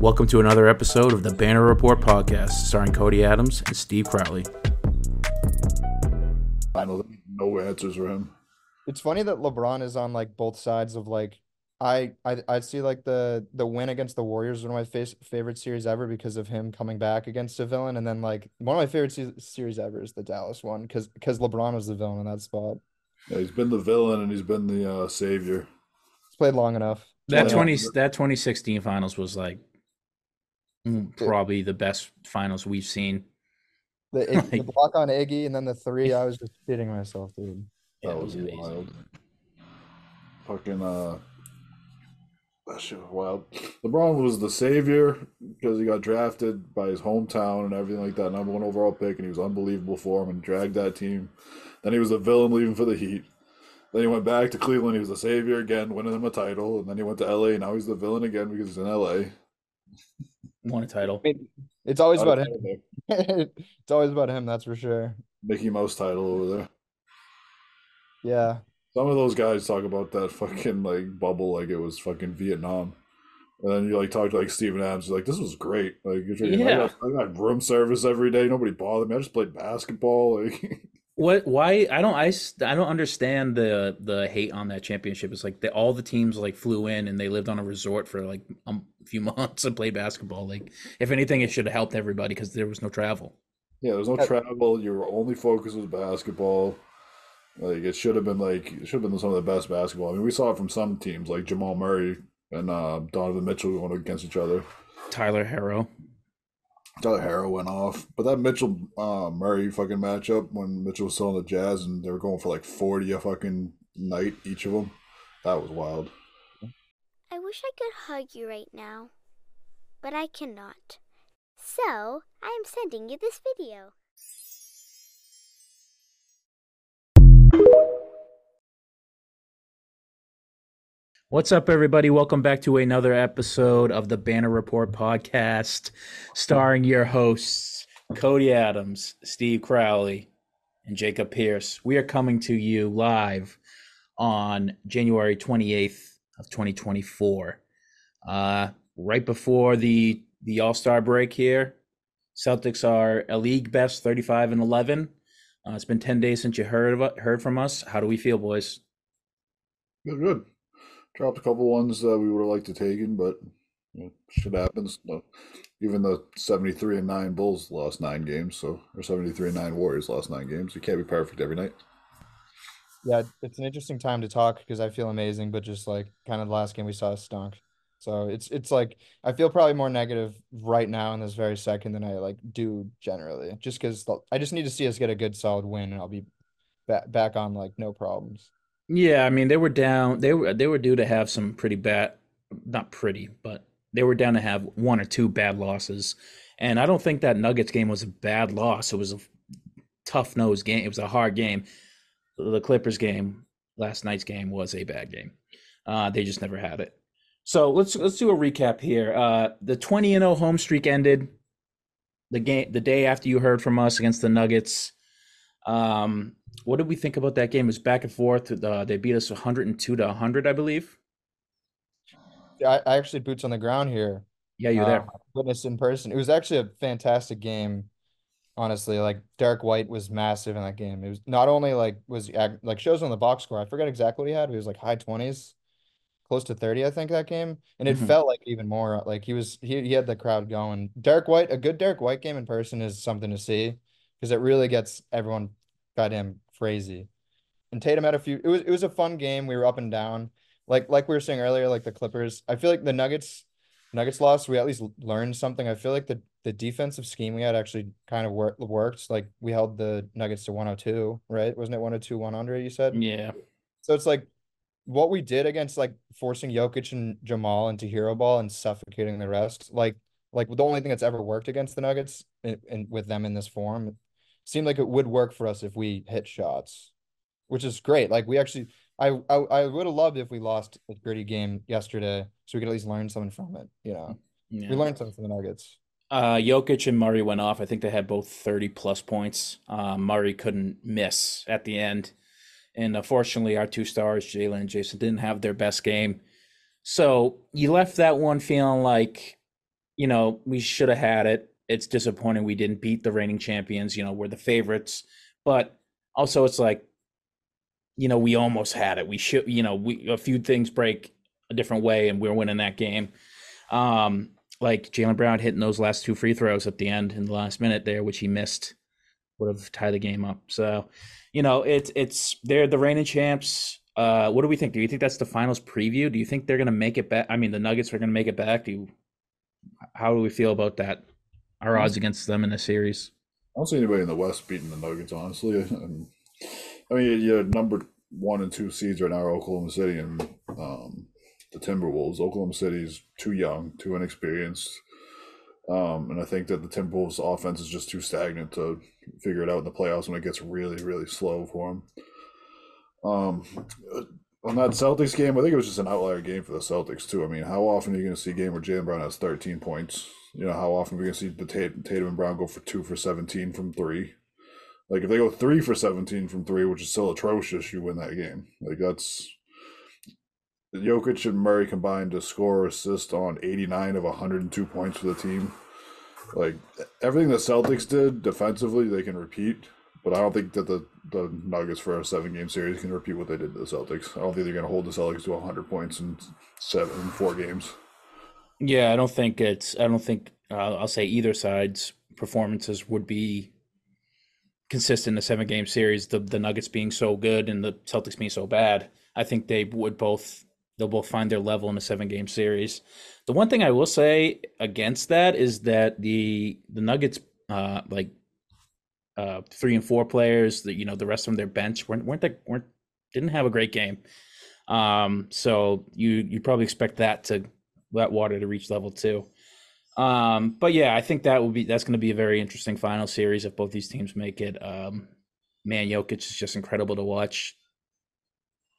Welcome to another episode of the Banner Report podcast, starring Cody Adams and Steve Crowley. I know no answers for him. It's funny that LeBron is on like both sides of like I I I see like the the win against the Warriors is one of my face, favorite series ever because of him coming back against a villain, and then like one of my favorite se- series ever is the Dallas one because because LeBron was the villain in that spot. Yeah, he's been the villain and he's been the uh, savior. He's played long enough. That twenty that twenty sixteen finals was like probably the best finals we've seen. The, Ig- the block on Iggy and then the three, I was just shitting myself, dude. That it was amazing. wild. Fucking uh, that shit was wild. LeBron was the savior because he got drafted by his hometown and everything like that, number one overall pick, and he was unbelievable for him and dragged that team. Then he was the villain leaving for the Heat. Then he went back to Cleveland. He was the savior again, winning them a title, and then he went to LA. Now he's the villain again because he's in LA. Won a title. I mean, it's always about him. him. it's always about him, that's for sure. Mickey Mouse title over there. Yeah. Some of those guys talk about that fucking like bubble like it was fucking Vietnam. And then you like talk to like Steven Adams, you're like, this was great. Like you're thinking, I, Yeah. got, I got room service every day, nobody bothered me. I just played basketball. Like What? Why? I don't. I, I don't understand the the hate on that championship. It's like they, all the teams like flew in and they lived on a resort for like um, a few months and played basketball. Like, if anything, it should have helped everybody because there was no travel. Yeah, there's no travel, your only focus was basketball. Like it should have been like it should have been some of the best basketball. I mean we saw it from some teams like Jamal Murray and uh, Donovan Mitchell going against each other. Tyler Herro. Tyler Herro went off, but that Mitchell uh, Murray fucking matchup when Mitchell was still in the Jazz and they were going for like forty a fucking night each of them, that was wild. I wish I could hug you right now, but I cannot. So, I am sending you this video. What's up, everybody? Welcome back to another episode of the Banner Report podcast, starring your hosts Cody Adams, Steve Crowley, and Jacob Pierce. We are coming to you live on January 28th of 2024. Uh, right before the the All Star break here, Celtics are a league best 35 and 11. Uh, it's been 10 days since you heard of heard from us. How do we feel, boys? Good, good. Dropped a couple ones that we would have liked to take in, but you know, shit happens. Even the seventy three and nine Bulls lost nine games, so or seventy three and nine Warriors lost nine games. You can't be perfect every night. Yeah, it's an interesting time to talk because I feel amazing, but just like kind of the last game we saw stunk. So it's it's like I feel probably more negative right now in this very second than I like do generally, just because I just need to see us get a good solid win and I'll be back back on like no problems. Yeah, I mean they were down. They were they were due to have some pretty bad, not pretty, but they were down to have one or two bad losses. And I don't think that Nuggets game was a bad loss. It was a tough nose game. It was a hard game. The Clippers game, last night's game was a bad game. Uh, they just never had it. So let's let's do a recap here. Uh, the twenty and zero home streak ended. The game the day after you heard from us against the Nuggets. Um, what did we think about that game? It was back and forth. Uh, they beat us 102 to 100, I believe. I, I actually boots on the ground here. Yeah, you're there. Uh, witnessed in person. It was actually a fantastic game. Honestly, like Derrick White was massive in that game. It was not only like was like shows on the box score. I forget exactly what he had. But he was like high twenties, close to thirty, I think that game. And it Mhm. felt like even more like he was he he had the crowd going. Derrick White, a good Derrick White game in person is something to see because it really gets everyone goddamn crazy. And Tatum had a few. It was it was a fun game. We were up and down. Like like we were saying earlier, like the Clippers. I feel like the Nuggets Nuggets lost. We at least learned something. I feel like the the defensive scheme we had actually kind of worked worked. Like we held the Nuggets to 102, right? Wasn't it 102 100 you said? Yeah. So it's like what we did against like forcing Jokic and Jamal into hero ball and suffocating the rest. Like like the only thing that's ever worked against the Nuggets and with them in this form seemed like it would work for us if we hit shots, which is great. Like we actually I I, I would have loved if we lost a gritty game yesterday so we could at least learn something from it, you know. yeah. We learned something from the Nuggets. Uh, Jokic and Murray went off. I think they had both 30 plus points. Uh, Murray couldn't miss at the end. And unfortunately, our two stars, Jaylen and Jayson, didn't have their best game. So you left that one feeling like, you know, we should have had it. It's disappointing we didn't beat the reigning champions. You know, we're the favorites, but also it's like, you know, we almost had it. We should, you know, we a few things break a different way, and we're winning that game. Um, like Jaylen Brown hitting those last two free throws at the end in the last minute there, which he missed, would have tied the game up. So, you know, it's it's they're the reigning champs. Uh, what do we think? Do you think that's the finals preview? Do you think they're going to make it back? I mean, the Nuggets are going to make it back. Do you, how do we feel about that? Our odds against them in the series? I don't see anybody in the West beating the Nuggets, honestly. I mean, your number one and two seeds right now are Oklahoma City and um, the Timberwolves. Oklahoma City's too young, too inexperienced. Um, and I think that the Timberwolves offense is just too stagnant to figure it out in the playoffs when it gets really, really slow for them. Um, on that Celtics game, I think it was just an outlier game for the Celtics too. I mean, how often are you going to see a game where Jaylen Brown has 13 points? You know, how often we to see the Tatum and Brown go for two for 17 from three? Like if they go three for 17 from three, which is still atrocious, you win that game. Like that's Jokic and Murray combined to score assist on 89 of 102 points for the team. Like everything the Celtics did defensively, they can repeat. But I don't think that the, the Nuggets for a seven game series can repeat what they did to the Celtics. I don't think they're going to hold the Celtics to 100 points in seven, in four games. Yeah, I don't think it's. I don't think uh, I'll say either side's performances would be consistent in a seven game series. The the Nuggets being so good and the Celtics being so bad, I think they would both they'll both find their level in a seven game series. The one thing I will say against that is that the the Nuggets uh, like uh, three and four players, that you know the rest of their bench weren't weren't they weren't didn't have a great game. Um, so you you probably expect that to that water to reach level two. Um, but yeah, I think that will be that's going to be a very interesting final series if both these teams make it. Um, man, Jokic is just incredible to watch.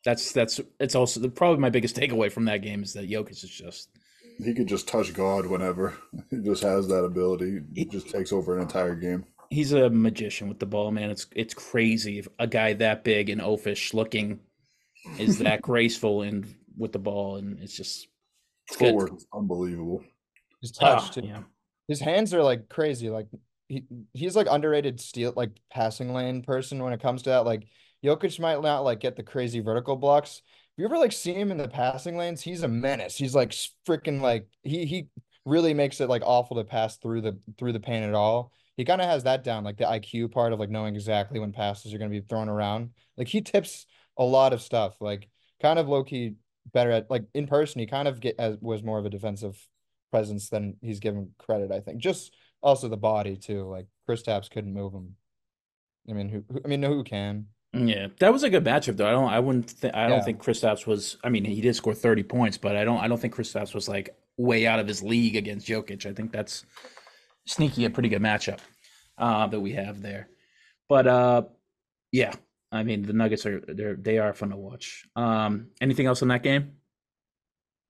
That's that's it's also the, probably my biggest takeaway from that game is that Jokic is just he could just touch God whenever. He just has that ability. He just takes over an entire game he's a magician with the ball, man. It's it's crazy. If a guy that big and oafish looking is that graceful and with the ball, and it's just it's footwork is unbelievable. His touch, oh, yeah. His hands are like crazy. Like he he's like underrated steal like passing lane person when it comes to that. Like Jokic might not like get the crazy vertical blocks. If you ever like see him in the passing lanes, he's a menace. He's like freaking like he he really makes it like awful to pass through the through the paint at all he kind of has that down, like the IQ part of like knowing exactly when passes are going to be thrown around. Like he tips a lot of stuff, like kind of low key better at like in person. He kind of get as was more of a defensive presence than he's given credit. I think just also the body too. Like Chris Kristaps couldn't move him. I mean, who? I mean, no who can? Yeah, that was a good matchup though. I don't. I wouldn't. Th- I don't yeah. think Kristaps was. I mean, he did score thirty points, but I don't. I don't think Kristaps was like way out of his league against Jokic. I think that's sneaky a pretty good matchup uh, that we have there. But uh, yeah, I mean the Nuggets are they they are fun to watch. Um, anything else in that game?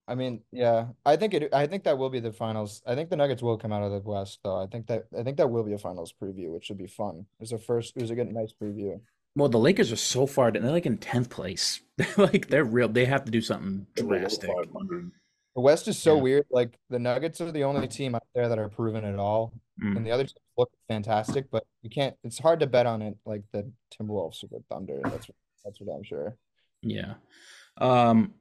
I mean, yeah, I think it. I think that will be the finals. I think the Nuggets will come out of the West, though. I think that I think that will be a finals preview, which should be fun. It's a first. It was a good, nice preview. Well, the Lakers are so far. Down, they're like in tenth place. like they're real. They have to do something drastic. The West is so yeah. weird. Like the Nuggets are the only team out there that are proven at all, mm. and the other teams look fantastic. But you can't. It's hard to bet on it like the Timberwolves or the Thunder. That's that's what I'm sure. Yeah. Um,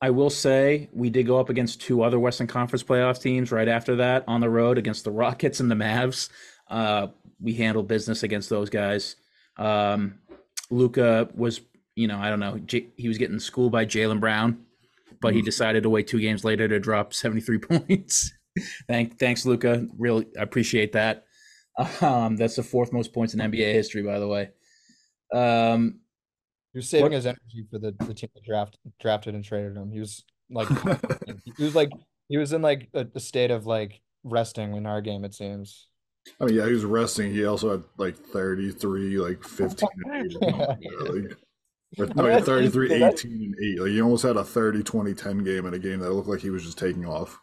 I will say we did go up against two other Western Conference playoff teams right after that on the road against the Rockets and the Mavs. Uh, we handled business against those guys. Um, Luka was, you know, I don't know, J- he was getting schooled by Jaylen Brown but he mm-hmm. decided to wait two games later to drop 73 points. Thank, thanks, Luka. Really appreciate that. Um, that's the fourth most points in NBA history, by the way. Um, he was saving what? his energy for the, the team that draft, drafted and traded him. He was like, he was like, he was in like a, a state of like resting in our game. It seems. I mean, yeah, he was resting. He also had like 33, like 15. With no, 33, 18, and 8. Like he almost had a 30, 20, 10 game in a game that looked like he was just taking off.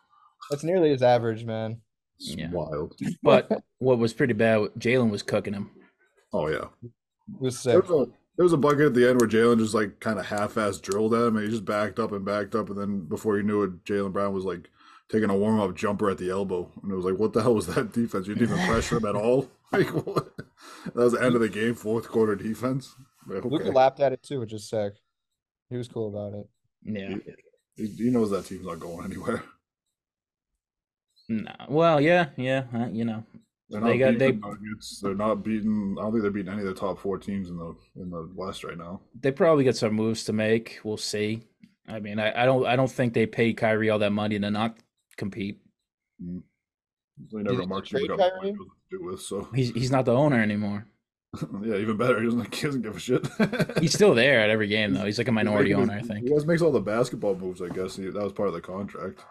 That's nearly his average, man. It's yeah. wild. But what was pretty bad, Jaylen was cooking him. Oh, yeah. It was sick. There was, a, there was a bucket at the end where Jaylen just like kind of half ass drilled at him and he just backed up and backed up. And then before you knew it, Jaylen Brown was like taking a warm up jumper at the elbow, and it was like, what the hell was that defense? You didn't even pressure him at all. Like what? That was the end of the game, fourth quarter defense. Like, Luka okay. laughed at it too, which is sick. He was cool about it. Yeah. He, he knows that team's not going anywhere. No. Well, yeah, yeah. Uh, you know, They're They not got- beating they- the Nuggets. They're not beating. I don't think they're beating any of the top four teams in the in the West right now. they probably got some moves to make. We'll see. I mean, I, I don't I don't think they paid Kyrie all that money to not compete. They you never think marked they him trade got Kyrie? to do with. So He's he's not the owner anymore. yeah, even better. He doesn't, he doesn't give a shit. He's still there at every game though. He's like a minority He's owner, I think. He always makes all the basketball moves. I guess he, that was part of the contract.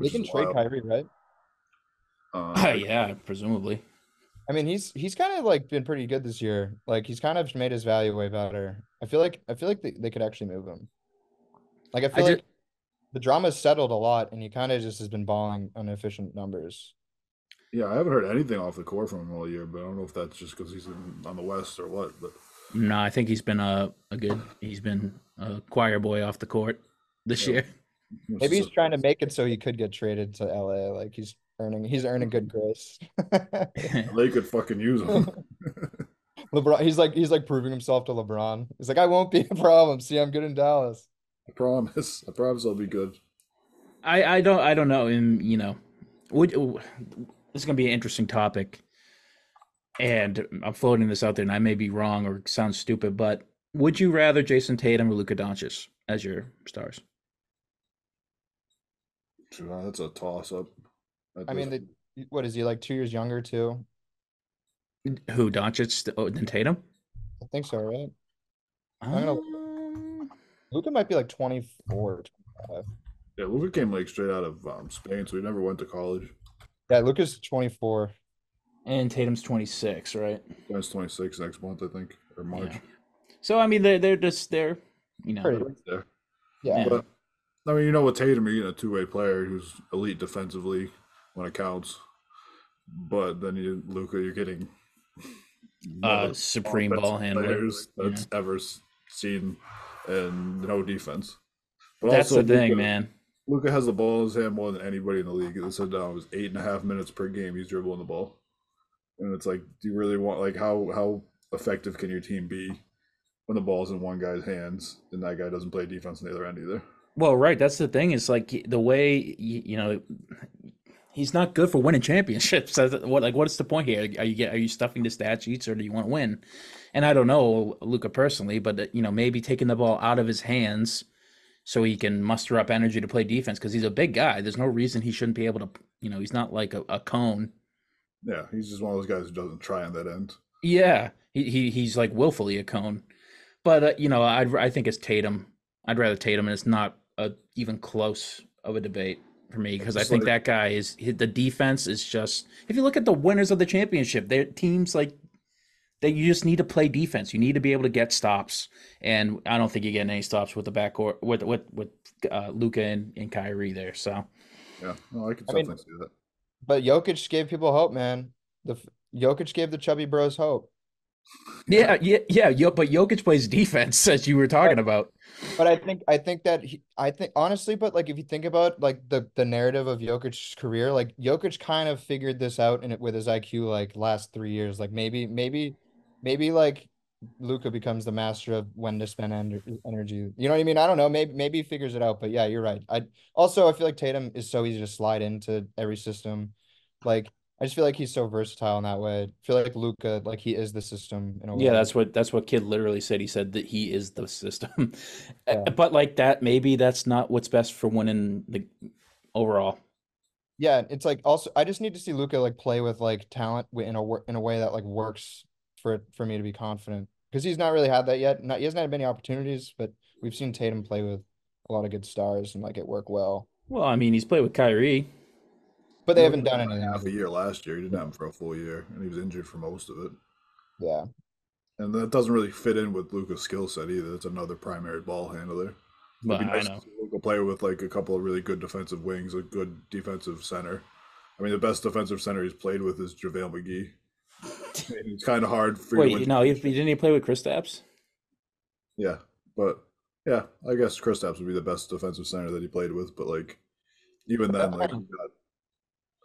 They can trade wild. Kyrie, right? Uh, yeah, presumably. I mean, he's he's kind of like been pretty good this year. Like he's kind of made his value way better. I feel like I feel like they, they could actually move him. Like I feel ju- like the drama's settled a lot, and he kind of just has been balling on efficient numbers. Yeah, I haven't heard anything off the court from him all year, but I don't know if that's just because he's in, on the West or what. But No, I think he's been a, a good he's been a choir boy off the court this Yeah. year. Maybe he's trying to make it so he could get traded to LA. Like he's earning he's earning good grace. they could fucking use him. LeBron, he's like he's like proving himself to LeBron. He's like, I won't be a problem. See, I'm good in Dallas. I promise. I promise I'll be good. I, I don't I don't know. And you know, would this is gonna be an interesting topic. And I'm floating this out there, and I may be wrong or sound stupid, but would you rather Jayson Tatum or Luka Doncic as your stars? That's a toss up. I mean, the, what is he like two years younger too? Who Doncic oh, than Tatum? I think so, right? I'm gonna- Um, Luka might be like 24, 25. yeah, Luka came like straight out of um, Spain, so he never went to college. Yeah, Luka's 24. and Tatum's 26, right? That's 26 next month, I think, or March. Yeah. So I mean, they're they're just they're you know Pretty- Right there. Yeah. Yeah. But I mean, you know, with Tatum, you're getting a two way player who's elite defensively when it counts. But then you, Luka, you're getting uh supreme ball handler. players Yeah. that's ever seen, and no defense. But That's the thing, Luka- man. Luka has the ball in his hand more than anybody in the league. It said down it was eight and a half minutes per game he's dribbling the ball, and it's like, do you really want like how how effective can your team be when the ball's in one guy's hands and that guy doesn't play defense on the other end either? Well, right. That's the thing. Is like the way you, you know he's not good for winning championships. So what like what's the point here? Are you get are you stuffing the stat sheets or do you want to win? And I don't know Luka personally, but you know maybe taking the ball out of his hands so he can muster up energy to play defense because he's a big guy. There's no reason he shouldn't be able to. You know, he's not like a, a cone. Yeah, he's just one of those guys who doesn't try on that end. Yeah, he, he he's like willfully a cone. But uh, you know, I I think it's Tatum. I'd rather Tatum, and it's not a even close of a debate for me because I think like- that guy is the defense is just. If you look at the winners of the championship, their teams like that. You just need to play defense. You need to be able to get stops, and I don't think you're getting any stops with the backcourt with with with uh, Luka and, and Kyrie there. So Yeah, no, I can I mean- see that. But Jokic gave people hope, man. The f- Jokic gave the chubby bros hope. yeah, yeah, yeah. Yo, but Jokic plays defense, as you were talking about. But I think I think that he, I think honestly, but like if you think about like the the narrative of Jokic's career, like Jokic kind of figured this out in it with his IQ like last three years. Like maybe maybe maybe like Luka becomes the master of when to spend ener- energy. You know what I mean? I don't know. Maybe maybe he figures it out. But yeah, you're right. I also I feel like Tatum is so easy to slide into every system. Like I just feel like he's so versatile in that way. I feel like Luka, like he is the system in a way. Yeah, that's what that's what Kidd literally said. He said that he is the system. Yeah. But like that, maybe that's not what's best for winning the overall. Yeah, it's like also I just need to see Luka like play with like talent in a in a way that like works for for me to be confident because he's not really had that yet. Not he hasn't had many opportunities, but we've seen Tatum play with a lot of good stars and like it work well. Well, I mean, he's played with Kyrie. But they He haven't done had anything. Half a year last year, he didn't have him for a full year, and he was injured for most of it. Yeah, And that doesn't really fit in with Luka's skill set either. It's another primary ball handler. But It'd be I nice know. to see Luka play with like a couple of really good defensive wings, a good defensive center. I mean, the best defensive center he's played with is JaVale McGee. And it's kind of hard for you Wait, when- no, he, he didn't he play with Kristaps? Yeah, but yeah, I guess Chris Kristaps would be the best defensive center that he played with. But like, Even then, like got,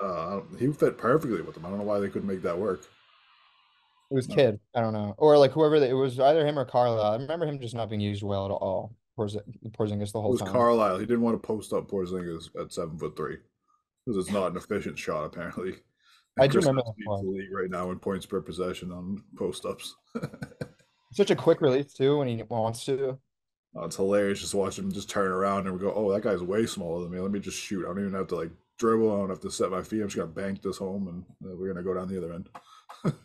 uh, he fit perfectly with them. I don't know why they couldn't make that work. It was No. Kidd, I don't know, or like whoever, they- it was either him or Carlisle. I remember him just not being used well at all. Porzi- Porzingis the whole It was time. Carlisle. He didn't want to post up Porzingis at seven foot three because it's not an efficient shot apparently. I do Chris remember the league right now in points per possession on post ups. Such a quick release too when he wants to. Oh, it's hilarious just watch him just turn around and we go, oh, that guy's way smaller than me. Let me just shoot. I don't even have to like dribble. I don't have to set my feet. I'm just gonna bank this home, and uh, we're gonna go down the other end.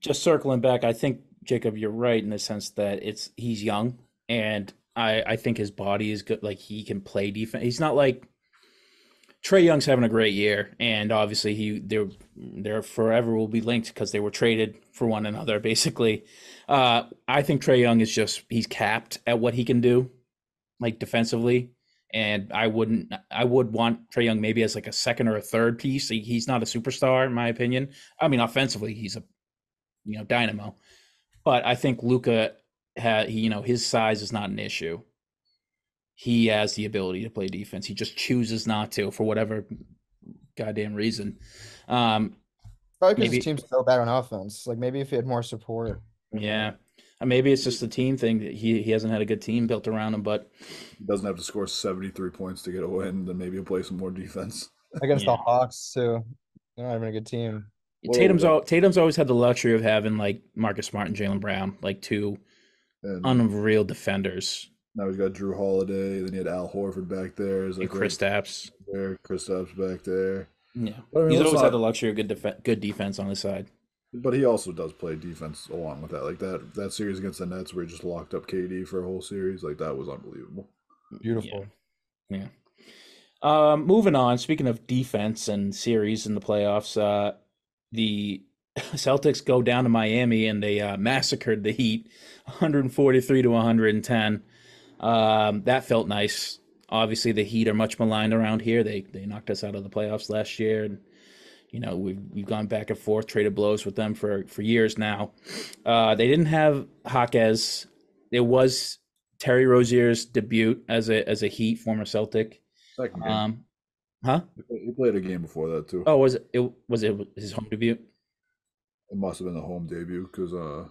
just circling back, I think Jacob, you're right in the sense that it's he's young, and I I think his body is good. Like he can play defense. He's not like Trae Young's having a great year, and obviously he they're they're forever will be linked because they were traded for one another. Basically, uh, I think Trae Young is just he's capped at what he can do, like defensively. And I wouldn't. I would want Trae Young maybe as like a second or a third piece. He, he's not a superstar in my opinion. I mean, offensively, he's a you know dynamo but i think luka had you know his size is not an issue he has the ability to play defense he just chooses not to for whatever goddamn reason um Probably because his team's so bad on offense. Like maybe if he had more support. yeah maybe it's just the team thing that he he hasn't had a good team built around him but He doesn't have to score 73 points to get a win. Then maybe he'll play some more defense. Against Yeah. the Hawks too. They're not having a good team. Well, tatum's all tatum's always had the luxury of having like marcus smart and jaylen brown like two And unreal defenders now he's got Jrue Holiday. Then he had Al Horford back there. Is and Kristaps. there. Chris back there. yeah I mean, he's always not- had the luxury of good def- good defense on his side But he also does play defense along with that. Like that that series against the Nets where he just locked up KD for a whole series. Like that was unbelievable. Beautiful. Yeah. Um, moving on. Speaking of defense and series in the playoffs, uh, the Celtics go down to Miami and they uh, massacred the Heat, 143 to 110. Um, that felt nice. Obviously, the Heat are much maligned around here. They they knocked us out of the playoffs last year, and you know we've we've gone back and forth, traded blows with them for for years now. Uh, they didn't have Jaquez. It was Terry Rozier's debut as a as a Heat former Celtic. Second game. Um, huh? he played a game before that too. Oh, was it, it was it his home debut? It must have been the home debut because uh,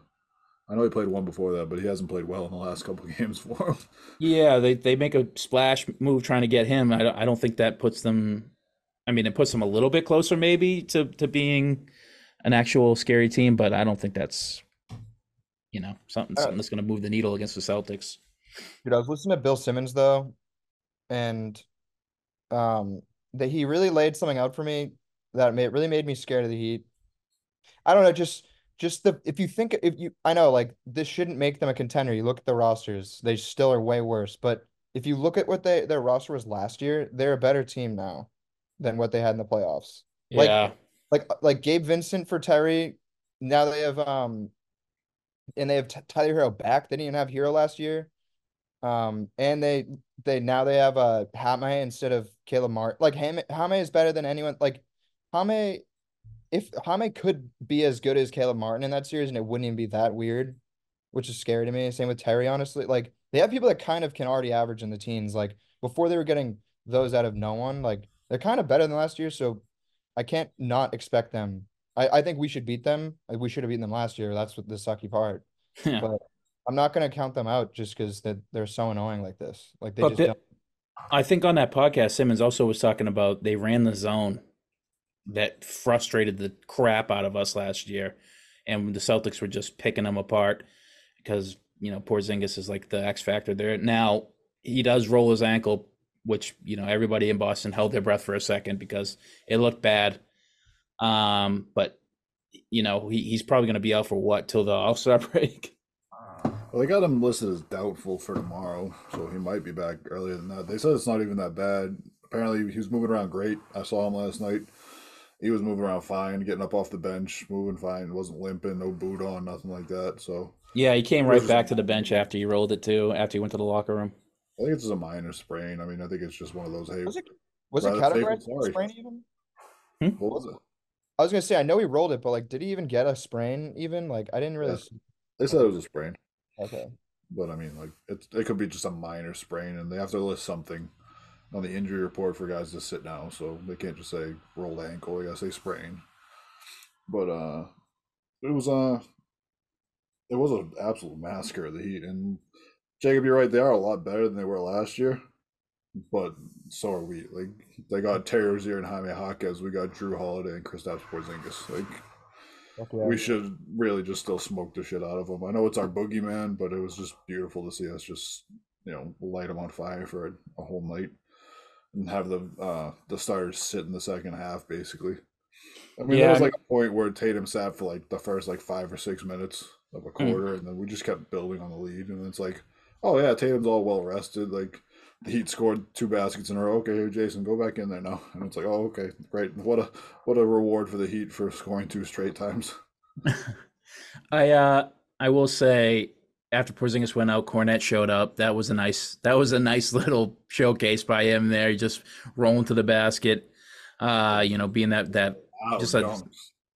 I know he played one before that, but he hasn't played well in the last couple of games for him. Yeah, they they make a splash move trying to get him. I don't, I don't think that puts them. I mean, it puts them a little bit closer maybe to to being an actual scary team, but I don't think that's you know something something that's going to move the needle against the Celtics. Dude, I was listening to Bill Simmons though, and um, that he really laid something out for me that made really made me scared of the Heat. I don't know, just just the if you think if you I know like this shouldn't make them a contender. You look at the rosters, they still are way worse. But if you look at what they their roster was last year, they're a better team now than what they had in the playoffs. Like- Yeah, Like like Gabe Vincent for Terry. Now they have um, and they have Tyler Herro back. They didn't even have Herro last year. Um, and they they now they have uh Jaime instead of Caleb Martin. Like Jaime Jaime is better than anyone. Like Jaime, if Jaime could be as good as Caleb Martin in that series, and it wouldn't even be that weird, which is scary to me. Same with Terry, honestly. Like they have people that kind of can already average in the teens. Like before they were getting those out of no one. Like they're kind of better than last year, so I can't not expect them. I, I think we should beat them. We should have beaten them last year. That's what the sucky part. yeah. But I'm not gonna count them out just because they're, they're so annoying like this. Like they But just the- don't. I think on that podcast, Simmons also was talking about they ran the zone that frustrated the crap out of us last year, and the Celtics were just picking them apart because you know Porzingis is like the X factor there. Now he does roll his ankle, which you know everybody in Boston held their breath for a second because it looked bad. Um, but you know he, he's probably going to be out for what till the All Star break. Well, they got him listed as doubtful for tomorrow, so he might be back earlier than that. They said it's not even that bad. Apparently, he was moving around great. I saw him last night. He was moving around fine, getting up off the bench, moving fine. wasn't limping, no boot on, nothing like that. So Yeah, he came right back to the bench after he rolled it too. After he went to the locker room. I think it's just a minor sprain. I mean, I think it's just one of those. Hey, Was it was it rather categorized as a sorry. sprain even? what was it? I was gonna say I know he rolled it, but like, did he even get a sprain? Even like, I didn't really. Yes. see- They said it was a sprain, Okay. but I mean, like it's it could be just a minor sprain, and they have to list something. on the injury report for guys to sit down, so they can't just say rolled ankle. They gotta say sprain. But uh, it was uh, it was an absolute massacre of the Heat. And Jacob, you're right; they are a lot better than they were last year. But so are we. Like they got Terry Rozier and Jaime Jaquez. We got Jrue Holiday and Kristaps Porzingis. Like yeah. we should really just still smoke the shit out of them. I know it's our boogeyman, but it was just beautiful to see us just you know light them on fire for a, a whole night and have the uh the starters sit in the second half basically. I mean, Yeah, there was like a point where Tatum sat for like the first like five or six minutes of a Hmm. quarter, and then we just kept building on the lead. And it's like, oh yeah, Tatum's all well rested. Like the Heat scored two baskets in a row. Okay, here, Jayson, go back in there now. And it's like, oh okay, great. What a what a reward for the Heat for scoring two straight times. I uh I will say after Porzingis went out, Kornet showed up. That was a nice that was a nice little showcase by him there, He just rolling to the basket. Uh, you know, being that that Wow, Just a-.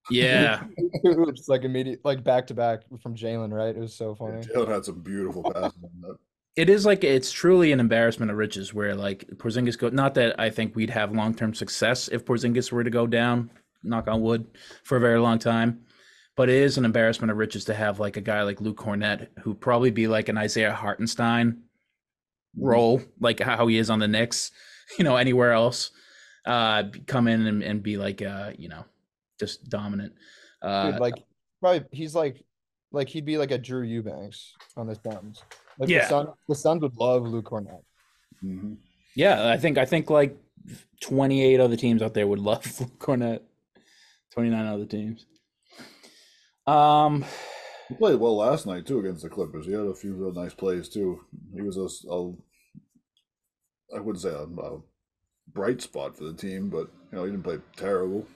yeah. Oops, like immediate, like back to back from Jaylen, right? It was so funny. Jaylen had some beautiful passes on that. It is like it's truly an embarrassment of riches where like Porzingis go not that I think we'd have long term success if Porzingis were to go down, knock on wood, for a very long time. But it is an embarrassment of riches to have like a guy like Luke Kornet who'd probably be like an Isaiah Hartenstein role, like how he is on the Knicks, you know, anywhere else. Uh come in and, and be like uh, you know, just dominant. Uh Dude, like probably he's like like he'd be like a Drew Eubanks on the Suns. Like Yeah. the Sun the Suns would love Luke Kornet. Mhm. Yeah, I think I think like 28 other teams out there would love Luke Kornet. 29 other teams. Um, He played well last night too against the Clippers. He had a few real nice plays too. He was a, s- a- I wouldn't say a, a bright spot for the team, but you know he didn't play terrible.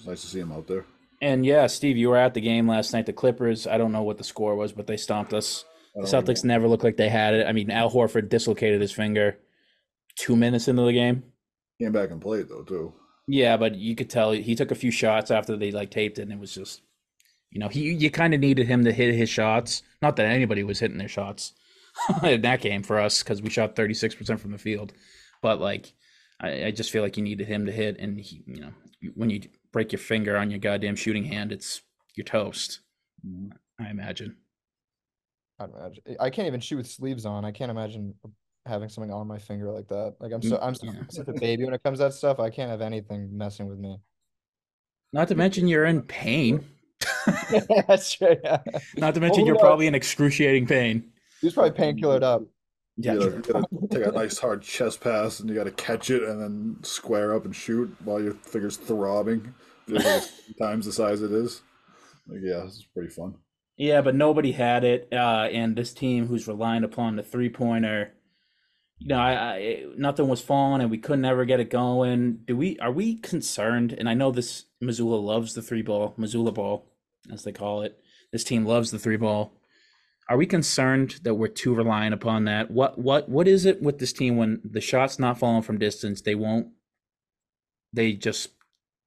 It's nice to see him out there. and yeah, Steve, you were at the game last night. The Clippers. I don't know what the score was, but they stomped us. The oh, Celtics know. never looked like they had it. I mean, Al Horford dislocated his finger two minutes into the game. came back and played though too. Yeah, but you could tell he took a few shots after they like taped it, and it was just, you know, he you kind of needed him to hit his shots. Not that anybody was hitting their shots in that game for us because we shot thirty six percent from the field, but like, I, I just feel like you needed him to hit, and he, you know, when you break your finger on your goddamn shooting hand, it's you're toast. Mhm. I imagine. I'd imagine. I can't even shoot with sleeves on. I can't imagine having something on my finger like that. Like I'm so I'm so, Yeah. such a baby when it comes to that stuff. I can't have anything messing with me. Not to mention you're in pain. That's true. Yeah. Not to mention who you're knows? probably in excruciating pain. He was probably painkillered up. Yeah, you gotta, you gotta take a nice hard chest pass and you got to catch it and then square up and shoot while your finger's throbbing. Like times the size it is. Like, yeah, this is pretty fun. Yeah, but nobody had it, uh, and this team who's relying upon the three pointer, you know, I, I nothing was falling, and we couldn't ever get it going. Do we? Are we concerned? And I know this Mazzulla loves the three ball, Mazzulla ball, as they call it. This team loves the three ball. Are we concerned that we're too reliant upon that? What what what is it with this team when the shot's not falling from distance? They won't. They just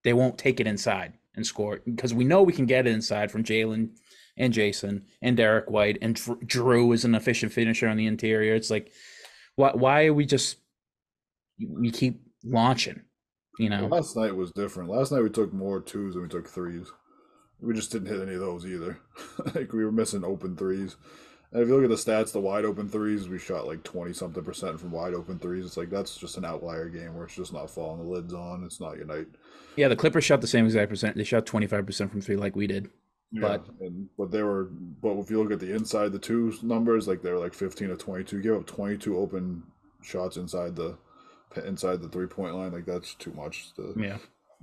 they won't take it inside and score because we know we can get it inside from Jaylen and Jayson and Derrick White and Jrue is an efficient finisher on the interior. It's like, why why are we just we keep launching? You know, Last night was different. Last night we took more twos than we took threes. We just didn't hit any of those either. like we were missing open threes. And if you look at the stats, the wide open threes, we shot like twenty something percent from wide open threes. It's like that's just an outlier game where it's just not falling the lids on. It's not your night. yeah, the Clippers shot the same exact percent. They shot twenty five percent from three like we did. But- yeah, and but they were but if you look at the inside the two numbers, like they were like fifteen to twenty two. Give up twenty two open shots inside the inside the three point line. Like that's too much. The, Yeah,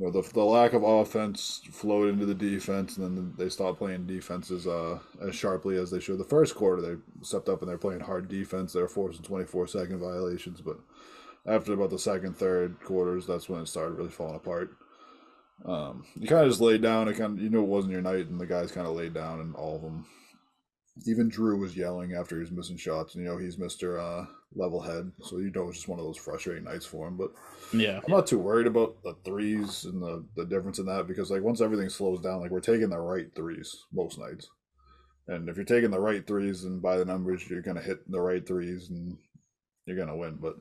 know, the, the lack of offense flowed into the defense, and then they stopped playing defenses uh, as sharply as they should. The first quarter, they stepped up and they're playing hard defense. They're forcing 24 second violations, but after about the second, third quarters, that's when it started really falling apart. Um, you kind of just laid down. It kind of you knew it wasn't your night, and the guys kind of laid down, and all of them. Even Jrue was yelling after he was missing shots. And, you know he's Mister uh, Level Head, so you know it's just one of those frustrating nights for him. But yeah, I'm not too worried about the threes and the, the difference in that because like once everything slows down, like we're taking the right threes most nights. And if you're taking the right threes and by the numbers, you're gonna hit the right threes and you're gonna win. But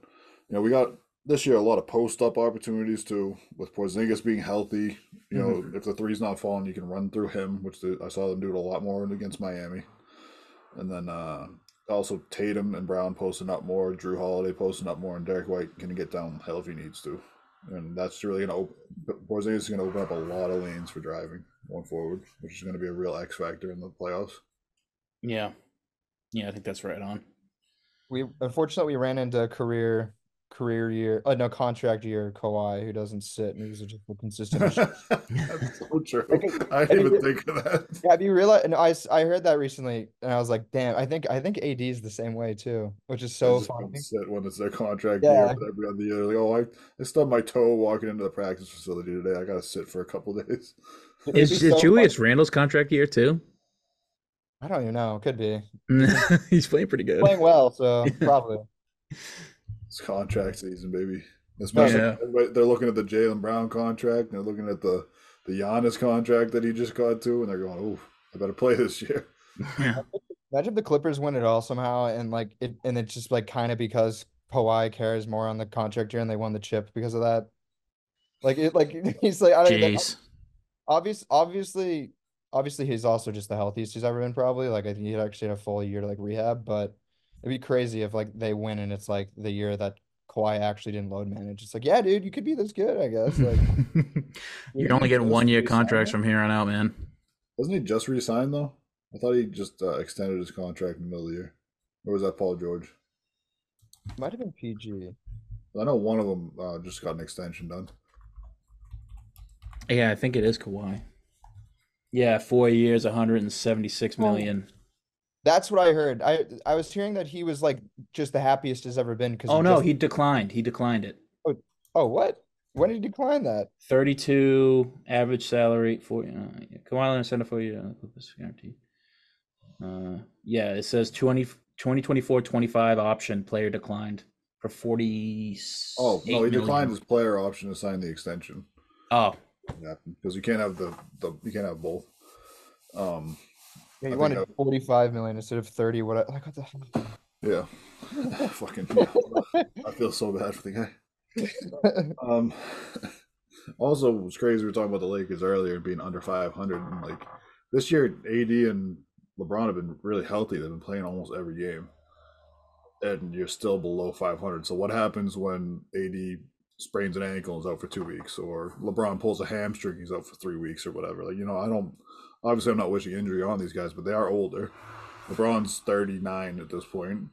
you know, we got this year a lot of post up opportunities too, with Porzingis being healthy. You know, Mm-hmm. if the three's not falling, you can run through him, which the, I saw them do it a lot more against Miami. And then uh, also Tatum and Brown posting up more, Jrue Holiday posting up more, and Derrick White can get down hell if he needs to. And that's really gonna open. Porzingis is gonna open up a lot of lanes for driving going forward, which is gonna be a real X factor in the playoffs. Yeah. Yeah, I think that's right on. We unfortunately we ran into career career year, uh, no contract year Kawhi who doesn't sit and he's just a consistent. That's so true. I I didn't even think think of that. Have you realized? And I, s- I heard that recently, and I was like, damn. I think I think AD is the same way too, which is so just funny. don't sit when it's their contract Yeah. year, but every other year, like, oh, I, I stubbed my toe walking into the practice facility today. I gotta sit for a couple days. Is, be is so Julius funny. Randle's contract year too? I don't even know. Could be He's playing pretty good. playing well, so probably. It's contract season, baby. Especially Yeah. everybody- they're looking at the Jaylen Brown contract, and they're looking at the the Giannis contract that he just got to, and they're going, "Oh, I better play this year." Yeah. Imagine if the Clippers win it all somehow, and like it, and it's just like kind of because Kawhi cares more on the contract year, and they won the chip because of that. Like it, like he's like I don't. Like, Jeez. obvious, obviously, obviously he's also just the healthiest he's ever been. Probably like I think he'd actually had a full year to like rehab, but it'd be crazy if like they win and it's like the year that Kawhi actually didn't load manage. It's like yeah, dude, you could be this good, I guess. Like You're only getting one year contracts from here on out, man. Wasn't he just re-signed though? I thought he just uh, extended his contract in the middle of the year, or was that Paul George? might have been PG. I know one of them uh, just got an extension done. Yeah, I think it is Kawhi. Yeah, four years, 176 Oh. million. That's what I heard. I I was hearing that he was like just the happiest has ever been because Oh no, he declined. He declined it. Oh, oh, what? When did he decline that? 32 average salary for uh, yeah, Kawhi Leonard center for you. Uh, this guarantee. Uh, yeah, it says 20, 2024 25 option player declined for 40. Oh no, he declined his player option to sign the extension. Oh, Yeah, because you can't have the, the you can't have both. Um, Yeah, I he wanted that- 45 million instead of 30. What? I, like what the hell? yeah, fucking. I feel so bad for the guy. Um, also, it was crazy. We were talking about the Lakers earlier being under 500, and like this year, AD and LeBron have been really healthy. They've been playing almost every game, and you're still below 500. So, what happens when AD sprains an ankle and is out for two weeks, or LeBron pulls a hamstring, he's out for three weeks, or whatever? Like, you know, I don't. Obviously, I'm not wishing injury on these guys, but they are older. LeBron's 39 at this point.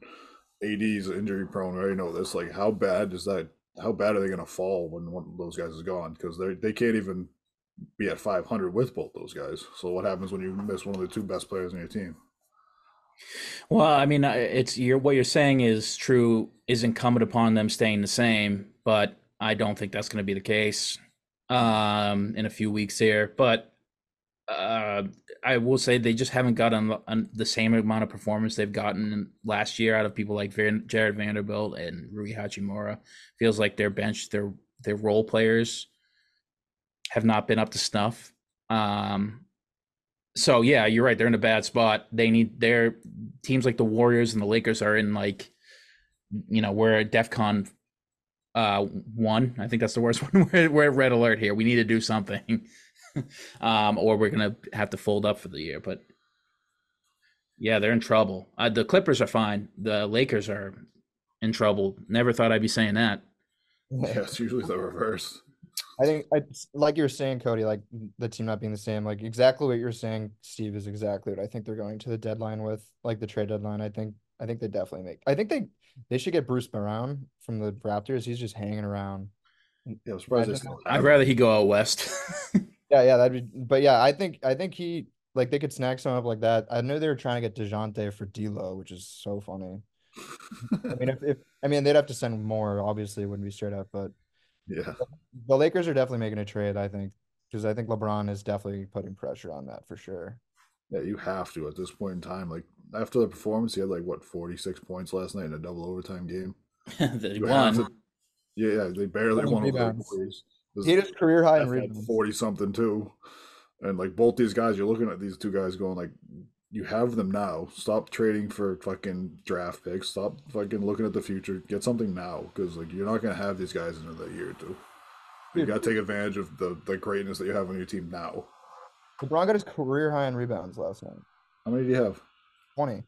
AD's injury prone. I already know this. Like, how bad is that? How bad are they going to fall when one of those guys is gone? Because they they can't even be at 500 with both those guys. So what happens when you miss one of the two best players on your team? well, I mean, it's what you're saying is true. Is incumbent upon them staying the same, but I don't think that's going to be the case um, in a few weeks here. But uh, I will say they just haven't gotten the same amount of performance they've gotten last year out of people like Jarred Vanderbilt and Rui Hachimura. Feels like their bench, their their role players have not been up to snuff. Um, so yeah, you're right. They're in a bad spot. They need their teams like the Warriors and the Lakers are in like, you know, we're at DefCon uh one. I think that's the worst one. We're, we're at red alert here. We need to do something. um, or we're gonna have to fold up for the year. But yeah, they're in trouble. Uh, the Clippers are fine. The Lakers are in trouble. Never thought I'd be saying that. Yeah, it's usually the reverse. I think I, like you were saying, Cody, like the team not being the same, like exactly what you're saying, Steve, is exactly what I think they're going to the deadline with, like the trade deadline. I think I think they definitely make I think they they should get Bruce Brown from the Raptors. He's just hanging around. Yeah, I'm surprised. I'd rather he go out west. Yeah, yeah, that'd be but yeah, I think I think he like they could snag someone up like that. I know they were trying to get DeJounte for D'Lo, which is so funny. I mean if, if I mean they'd have to send more, obviously it wouldn't be straight up, but yeah, the Lakers are definitely making a trade, I think. Because I think LeBron is definitely putting pressure on that for sure. yeah, you have to at this point in time. Like after the performance, he had like what 46 points last night in a double overtime game. they You won. to- yeah, yeah, they barely Seven won over the rebounds. Warriors. He had his career high in rebounds. 40 something too. And like both these guys, you're looking at these two guys going like you have them now. Stop trading for fucking draft picks. Stop fucking looking at the future. Get something now, because like you're not gonna have these guys in another year or two. You got to take advantage of the the greatness that you have on your team now. LeBron got his career high in rebounds last night. How many do you have? 20.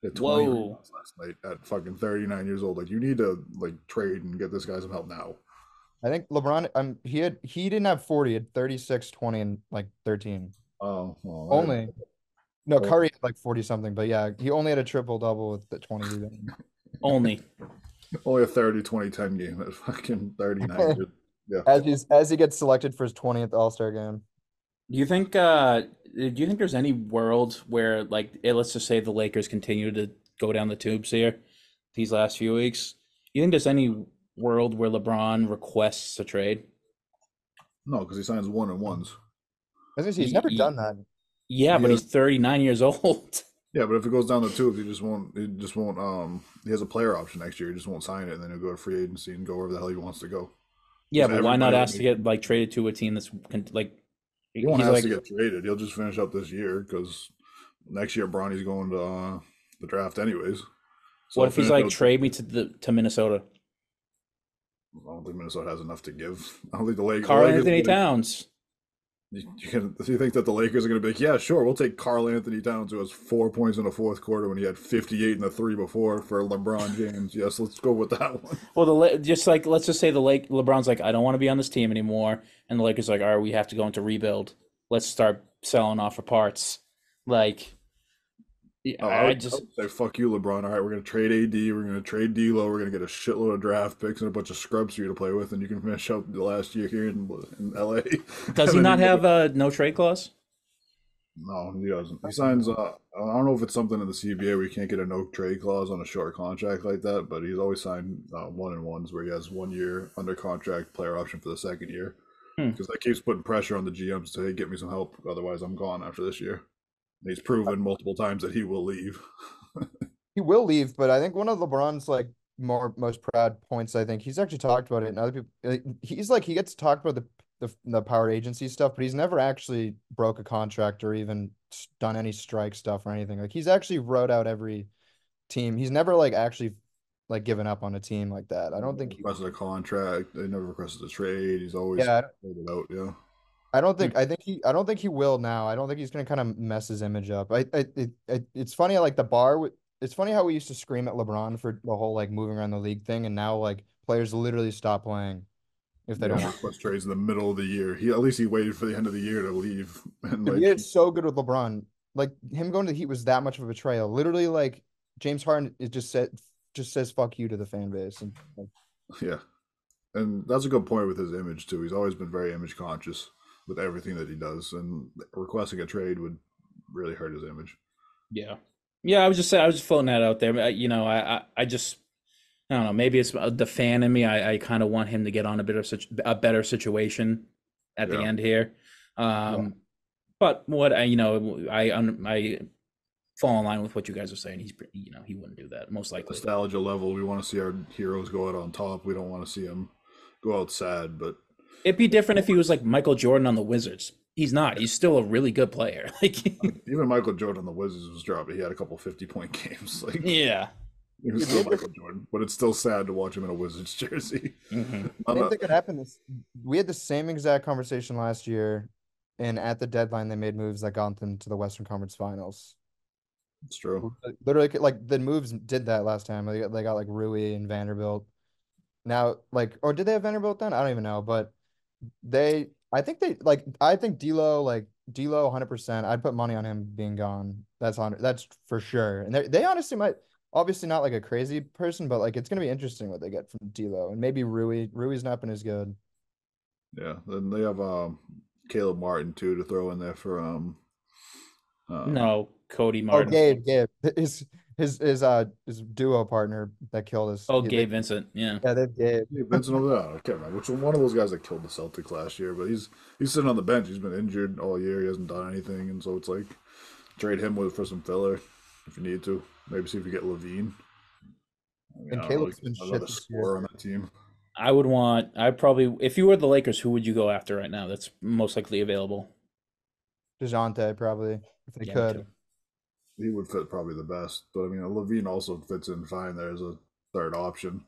He had 20 Whoa. rebounds last night at fucking 39 years old. Like you need to like trade and get this guy some help now. I think LeBron um he had he didn't have 40, he had 36, 20, and like 13. Oh, well, I- Only. No, Curry had like 40 something, but yeah, he only had a triple double with the 20 rebounds. Only. only a 30 20 10 game at fucking 39. yeah. As he's as he gets selected for his 20th All-Star game. Do you think uh do you think there's any world where like eh, let's just say the Lakers continue to go down the tubes here these last few weeks? You think there's any world where LeBron requests a trade? No, because he signs one and ones. I was say, he's Ye- never ye- done that. Yeah, but Yeah. he's 39 years old. Yeah, but if it goes down the tubes, he just won't. He just won't. Um, he has a player option next year. He just won't sign it, and then he'll go to free agency and go wherever the hell he wants to go. Yeah, but why not ask to get like traded to a team that's con- like He won't he's have like to get traded. He'll just finish up this year because next year Bronny's going to uh, the draft anyways. So what if he's like out- trade me to the to Minnesota? I don't think Minnesota has enough to give. I don't think the Lakers. Carl the Lakers Anthony gonna- Towns. You, you, can, you think that the Lakers are going to be like, yeah, sure, we'll take Karl-Anthony Towns, who has four points in the fourth quarter when he had 58 in the three before for LeBron James. yes, let's go with that one. Well, the just like let's just say the Lake LeBron's like I don't want to be on this team anymore, and the Lakers like all right, we have to go into rebuild. Let's start selling off for parts. Like, yeah, Oh, I, I just I say, fuck you, LeBron. All right, we're going to trade AD. We're going to trade D'Lo. We're going to get a shitload of draft picks and a bunch of scrubs for you to play with, and you can finish up the last year here in, in LA. does he not then- have a no trade clause? No, he doesn't. He signs. Uh, I don't know if it's something in the CBA where you can't get a no trade clause on a short contract like that, but he's always signed uh, one and ones where he has one year under contract, player option for the second year, Hmm. because that keeps putting pressure on the GMs to hey, get me some help, otherwise I'm gone after this year. He's proven multiple times that he will leave. He will leave, but I think one of LeBron's like more most proud points, I think he's actually talked about it, and other people, like, he's like he gets talked about the the the power agency stuff, but he's never actually broke a contract or even done any strike stuff or anything. Like he's actually wrote out every team. He's never like actually like given up on a team like that. I don't think. He, requested a contract. They never requested a trade. He's always yeah, it out. Yeah. I don't think. I think he. I don't think he will now. I don't think he's gonna kind of mess his image up. I. I it, it, it's funny. Like the bar. w- It's funny how we used to scream at LeBron for the whole like moving around the league thing, and now like players literally stop playing if they They don't. request trades in the middle of the year. He at least he waited for the end of the year to leave. And like, so good with LeBron. Like him going to the Heat was that much of a betrayal. Literally, like James Harden, it just said just says fuck you to the fan base. And like, Yeah. And that's a good point with his image too. He's always been very image conscious with everything that he does, and requesting a trade would really hurt his image. Yeah, yeah. I was just saying, I was just floating that out there. I- You know, I, I, I just, I don't know. Maybe it's uh, the fan in me. I, I kind of want him to get on a bit of such a better situation at the Yeah. end here. Um, but what I, you know, I, I fall in line with what you guys are saying. He's, you know, he wouldn't do that most likely. Nostalgia level, we want to see our heroes go out on top. We don't want to see them go out sad. But It'd be different if he was like Michael Jordan on the Wizards. He's not. He's still a really good player. Like, even Michael Jordan on the Wizards was dropping. He had a couple fifty point games. Like yeah. he was still Michael Jordan, but it's still sad to watch him in a Wizards jersey. Mhm. I'm same not- thing could happen. This we had the same exact conversation last year, and at the deadline they made moves that got them to the Western Conference Finals. it's true. Literally, like the moves did that last time. They got, they got like Rui and Vanderbilt. Now, like, or did they have Vanderbilt then? I don't even know, but they, I think they like. I think D'Lo, like D'Lo, hundred percent. I'd put money on him being gone. That's on. That's for sure. And they, they honestly might. Obviously, not like a crazy person, but like it's gonna be interesting what they get from D'Lo and maybe Rui. Rui's not been as good. Yeah. Then they have um Caleb Martin too to throw in there for um. uh, No, Cody Martin. Oh, Martin. Gabe, Gabe, his his his uh his duo partner that killed us. Oh, He- Gabe Vincent. Yeah. Yeah, they've Gabe. Yeah, Vincent over there. I can't remember which one. One of those guys that killed the Celtics last year, but he's he's sitting on the bench. He's been injured all year. He hasn't done anything, and so it's like trade him with for some filler if you need to. Maybe see if we get LaVine. I mean, And I don't know, Caleb's been shit another this scorer on that team. I would want. I probably, if you were the Lakers, who would you go after right now? That's most likely available. Dejounte probably if they Yeah, me could. He would fit probably the best. But I mean, LaVine also fits in fine there as a third option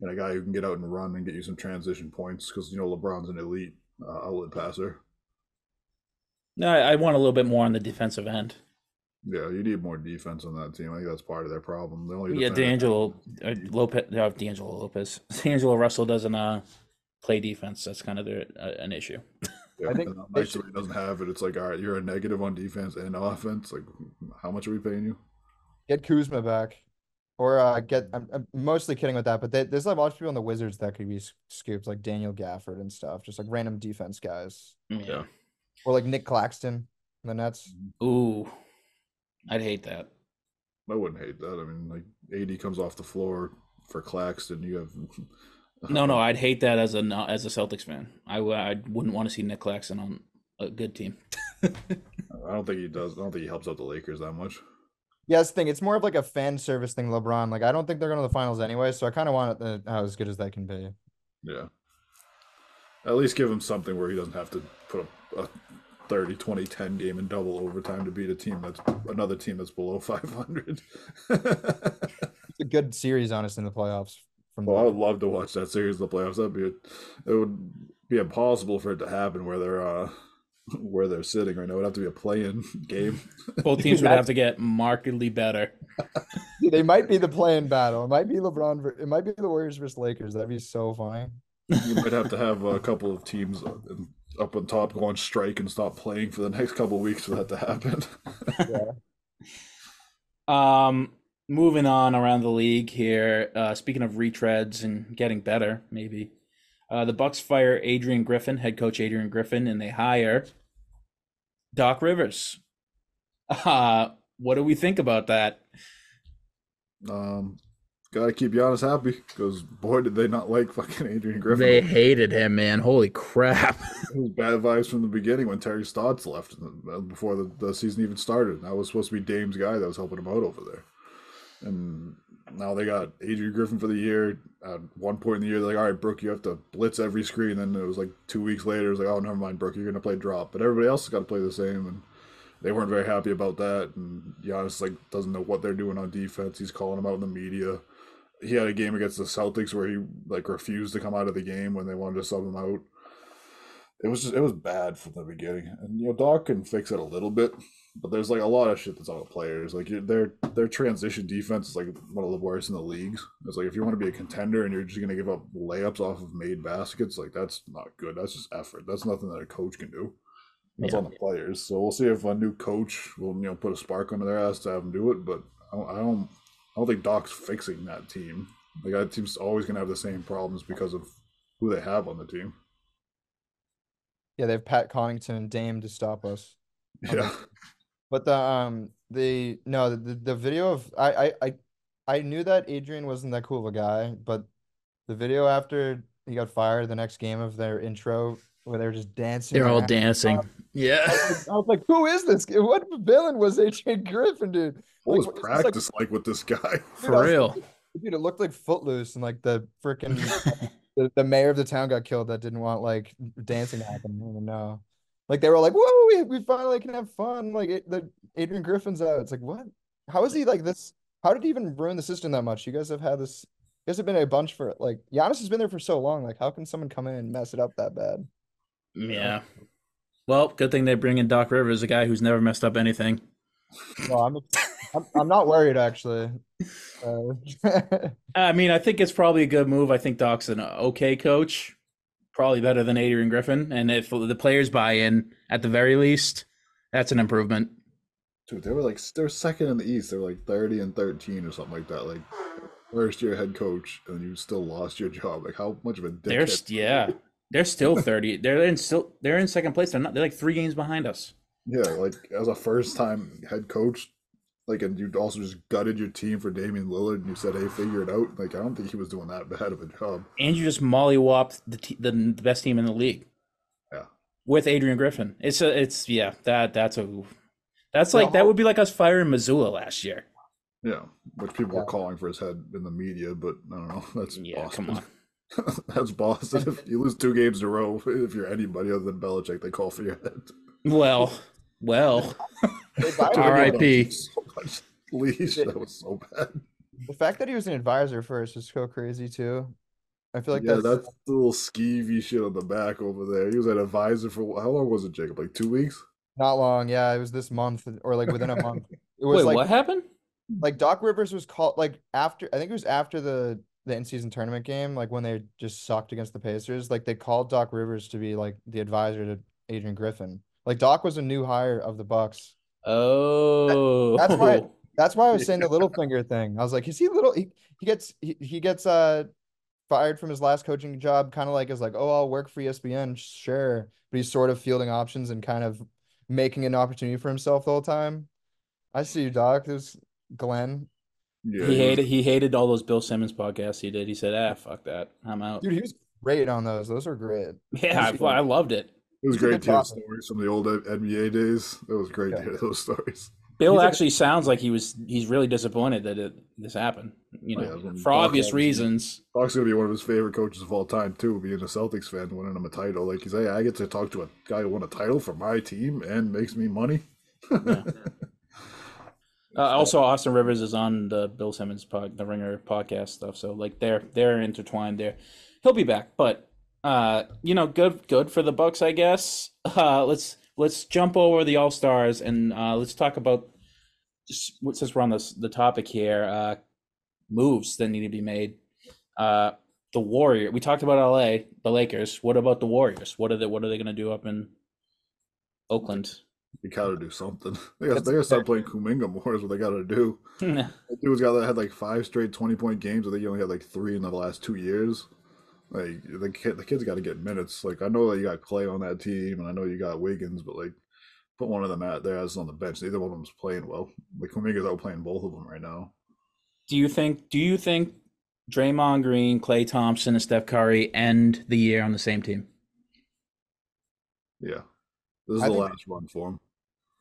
and a guy who can get out and run and get you some transition points because you know LeBron's an elite uh, outlet passer. No, I, I want a little bit more on the defensive end. Yeah, you need more defense on that team. I think that's part of their problem. The only Yeah, D'Angelo uh, Lopez, uh, D'Angelo Lopez, D'Angelo Russell doesn't uh play defense. That's kind of their, uh, an issue. Yeah, I think and on they nights where he doesn't have it. It's like, all right, you're a negative on defense and offense. Like, how much are we paying you? Get Kuzma back. Or uh, get, I'm, I'm mostly kidding with that, but they, there's like a lot of people in the Wizards that could be s- scoops, like Daniel Gafford and stuff, just like random defense guys. Yeah. Or like Nick Claxton in the Nets. Ooh, I'd hate that. I wouldn't hate that. I mean, like, AD comes off the floor for Claxton. You have No, no, I'd hate that as a as a Celtics fan. I, I wouldn't want to see Nick Claxton on a good team. I don't think he does. I don't think he helps out the Lakers that much. Yeah, that's the thing. It's more of like a fan service thing, LeBron. Like, I don't think they're going to the finals anyway, so I kind of want it to, how as good as they can be. Yeah. At least give him something where he doesn't have to put a, a 30, 20, 10 game in double overtime to beat a team that's another team that's below 500. It's a good series, honestly, in the playoffs. From well, I would love to watch that series in the playoffs. That'd be a, it would be impossible for it to happen where they're uh where they're sitting right now. It would have to be a play-in game. Both teams would have to get markedly better. they might be the playing battle. It might be LeBron. It might be the Warriors versus Lakers. That'd be so funny. You might have to have a couple of teams up on top go on strike and stop playing for the next couple of weeks for that to happen. Yeah. Um, moving on around the league here. Uh, speaking of retreads and getting better, maybe uh, the Bucks fire Adrian Griffin, head coach Adrian Griffin, and they hire Doc Rivers. Uh, what do we think about that? Um, gotta keep Giannis happy because boy, did they not like fucking Adrian Griffin. They hated him, man. Holy crap! Bad vibes from the beginning when Terry Stotts left uh, before the, the season even started. That was supposed to be Dame's guy that was helping him out over there. And now they got Adrian Griffin for the year. At one point in the year, they're like, all right, Brook, you have to blitz every screen. Then it was like two weeks later, it was like, oh, never mind, Brook, you're going to play drop. But everybody else has got to play the same. And they weren't very happy about that. And Giannis like doesn't know what they're doing on defense. He's calling them out in the media. He had a game against the Celtics where he like refused to come out of the game when they wanted to sub him out. It was just it was bad from the beginning, and you know Doc can fix it a little bit, but there's like a lot of shit that's on the players. Like their their transition defense is like one of the worst in the leagues. It's like if you want to be a contender and you're just gonna give up layups off of made baskets, like that's not good. That's just effort. That's nothing that a coach can do. That's Yeah. on the players. So we'll see if a new coach will you know put a spark under their ass to have them do it. But I don't, I don't I don't think Doc's fixing that team. Like that team's always gonna have the same problems because of who they have on the team. Yeah, they have Pat Connaughton and Dame to stop us. Yeah. But the um the no the the video of I I I I knew that Adrian wasn't that cool of a guy, but the video after he got fired, the next game of their intro where they were just dancing. They're all dancing. I Yeah. was, I was like, who is this? What villain was Adrian Griffin, dude? What was Like, it's just like- practice like with this guy? Dude, For was real. like, Dude, it looked like Footloose and like the freaking the, the mayor of the town got killed that didn't want like dancing to happen. I don't even know. Like they were like, whoa, we, we finally can have fun. Like it, the Adrian Griffin's out. It's like, what? How is he like this? How did he even ruin the system that much? You guys have had this. You guys have been a bunch for like Giannis has been there for so long. Like, how can someone come in and mess it up that bad? Yeah. Well, good thing they bring in Doc Rivers, a guy who's never messed up anything. Well, I'm I'm, I'm not worried actually. Uh, I mean, I think it's probably a good move. I think Doc's an okay coach, probably better than Adrian Griffin. And if the players buy in, at the very least, that's an improvement. Dude, they were like they're second in the East. They were like thirty and thirteen or something like that. Like first year head coach, and you still lost your job. Like how much of a They're st- yeah, they're still thirty. They're in still they're in second place. They're not. They're like three games behind us. Yeah, like as a first time head coach, like and you also just gutted your team for Damian Lillard, and you said, "Hey, figure it out." Like I don't think he was doing that bad of a job. And you just mollywopped the te- the, the best team in the league. Yeah. With Adrian Griffin, it's a it's yeah that that's a that's Well, like that would be like us firing Mazzulla last year. Yeah, which people were calling for his head in the media, but I don't know. That's Yeah, Boston. come on. That's Boston. If you lose two games in a row, if you're anybody other than Belichick, they call for your head. Well, well, They buy. R.I.P. much leash. That was so bad. The fact that he was an advisor first is so crazy too. I feel like yeah, that's, that's the little skeevy shit on the back over there. He was an advisor for how long was it, Jacob? Like two weeks? not long. Yeah, it was this month or like within a month. It was Wait, like what happened? like Doc Rivers was called like after I think it was after the the in season tournament game, like when they just sucked against the Pacers. Like they called Doc Rivers to be like the advisor to Adrian Griffin. Like Doc was a new hire of the Bucks. Oh, that's why- That's why I was saying the little finger thing. I was like, is he little? He, he gets he, he gets uh fired from his last coaching job, kind of like is like, oh, I'll work for ESPN, sure. But he's sort of fielding options and kind of making an opportunity for himself the whole time. I see you, Doc. There's Glenn. Yeah, he was- hated he hated all those Bill Simmons podcasts he did. He said, "Ah, fuck that, I'm out." Dude, he was great on those. Those are great. yeah, I, I loved it. It was great to hear stories from the old NBA days. It was great Yeah. to hear those stories. Bill actually sounds like he was he's really disappointed that it, this happened. You Oh, know, yeah, for Doc obvious obviously- reasons. Doc's gonna be one of his favorite coaches of all time too, being a Celtics fan, winning him a title. Like he's, hey, I get to talk to a guy who won a title for my team and makes me money. Uh, also, Austin Rivers is on the Bill Simmons pod, the Ringer podcast stuff. So like they're they're intertwined there. He'll be back, but uh, you know, good good for the Bucks, I guess. Uh, let's let's jump over the All Stars and uh, let's talk about just since we're on this the topic here. Uh, moves that need to be made. Uh, the Warrior. We talked about LA, the Lakers. What about the Warriors? What are they What are they going to do up in Oakland? They gotta do something. They gotta, they gotta start playing Kuminga more. Is what they gotta do. That dude's got had like five straight twenty point games. I think he only had like three in the last two years. Like the kid, the kid's got to get minutes. Like I know that you got Klay on that team, and I know you got Wiggins, but like put one of them out there as on the bench. Neither one of them's playing well. Like Kuminga's out playing both of them right now. Do you think? Do you think Draymond Green, Klay Thompson, and Steph Curry end the year on the same team? Yeah, this is I the think- last run for him.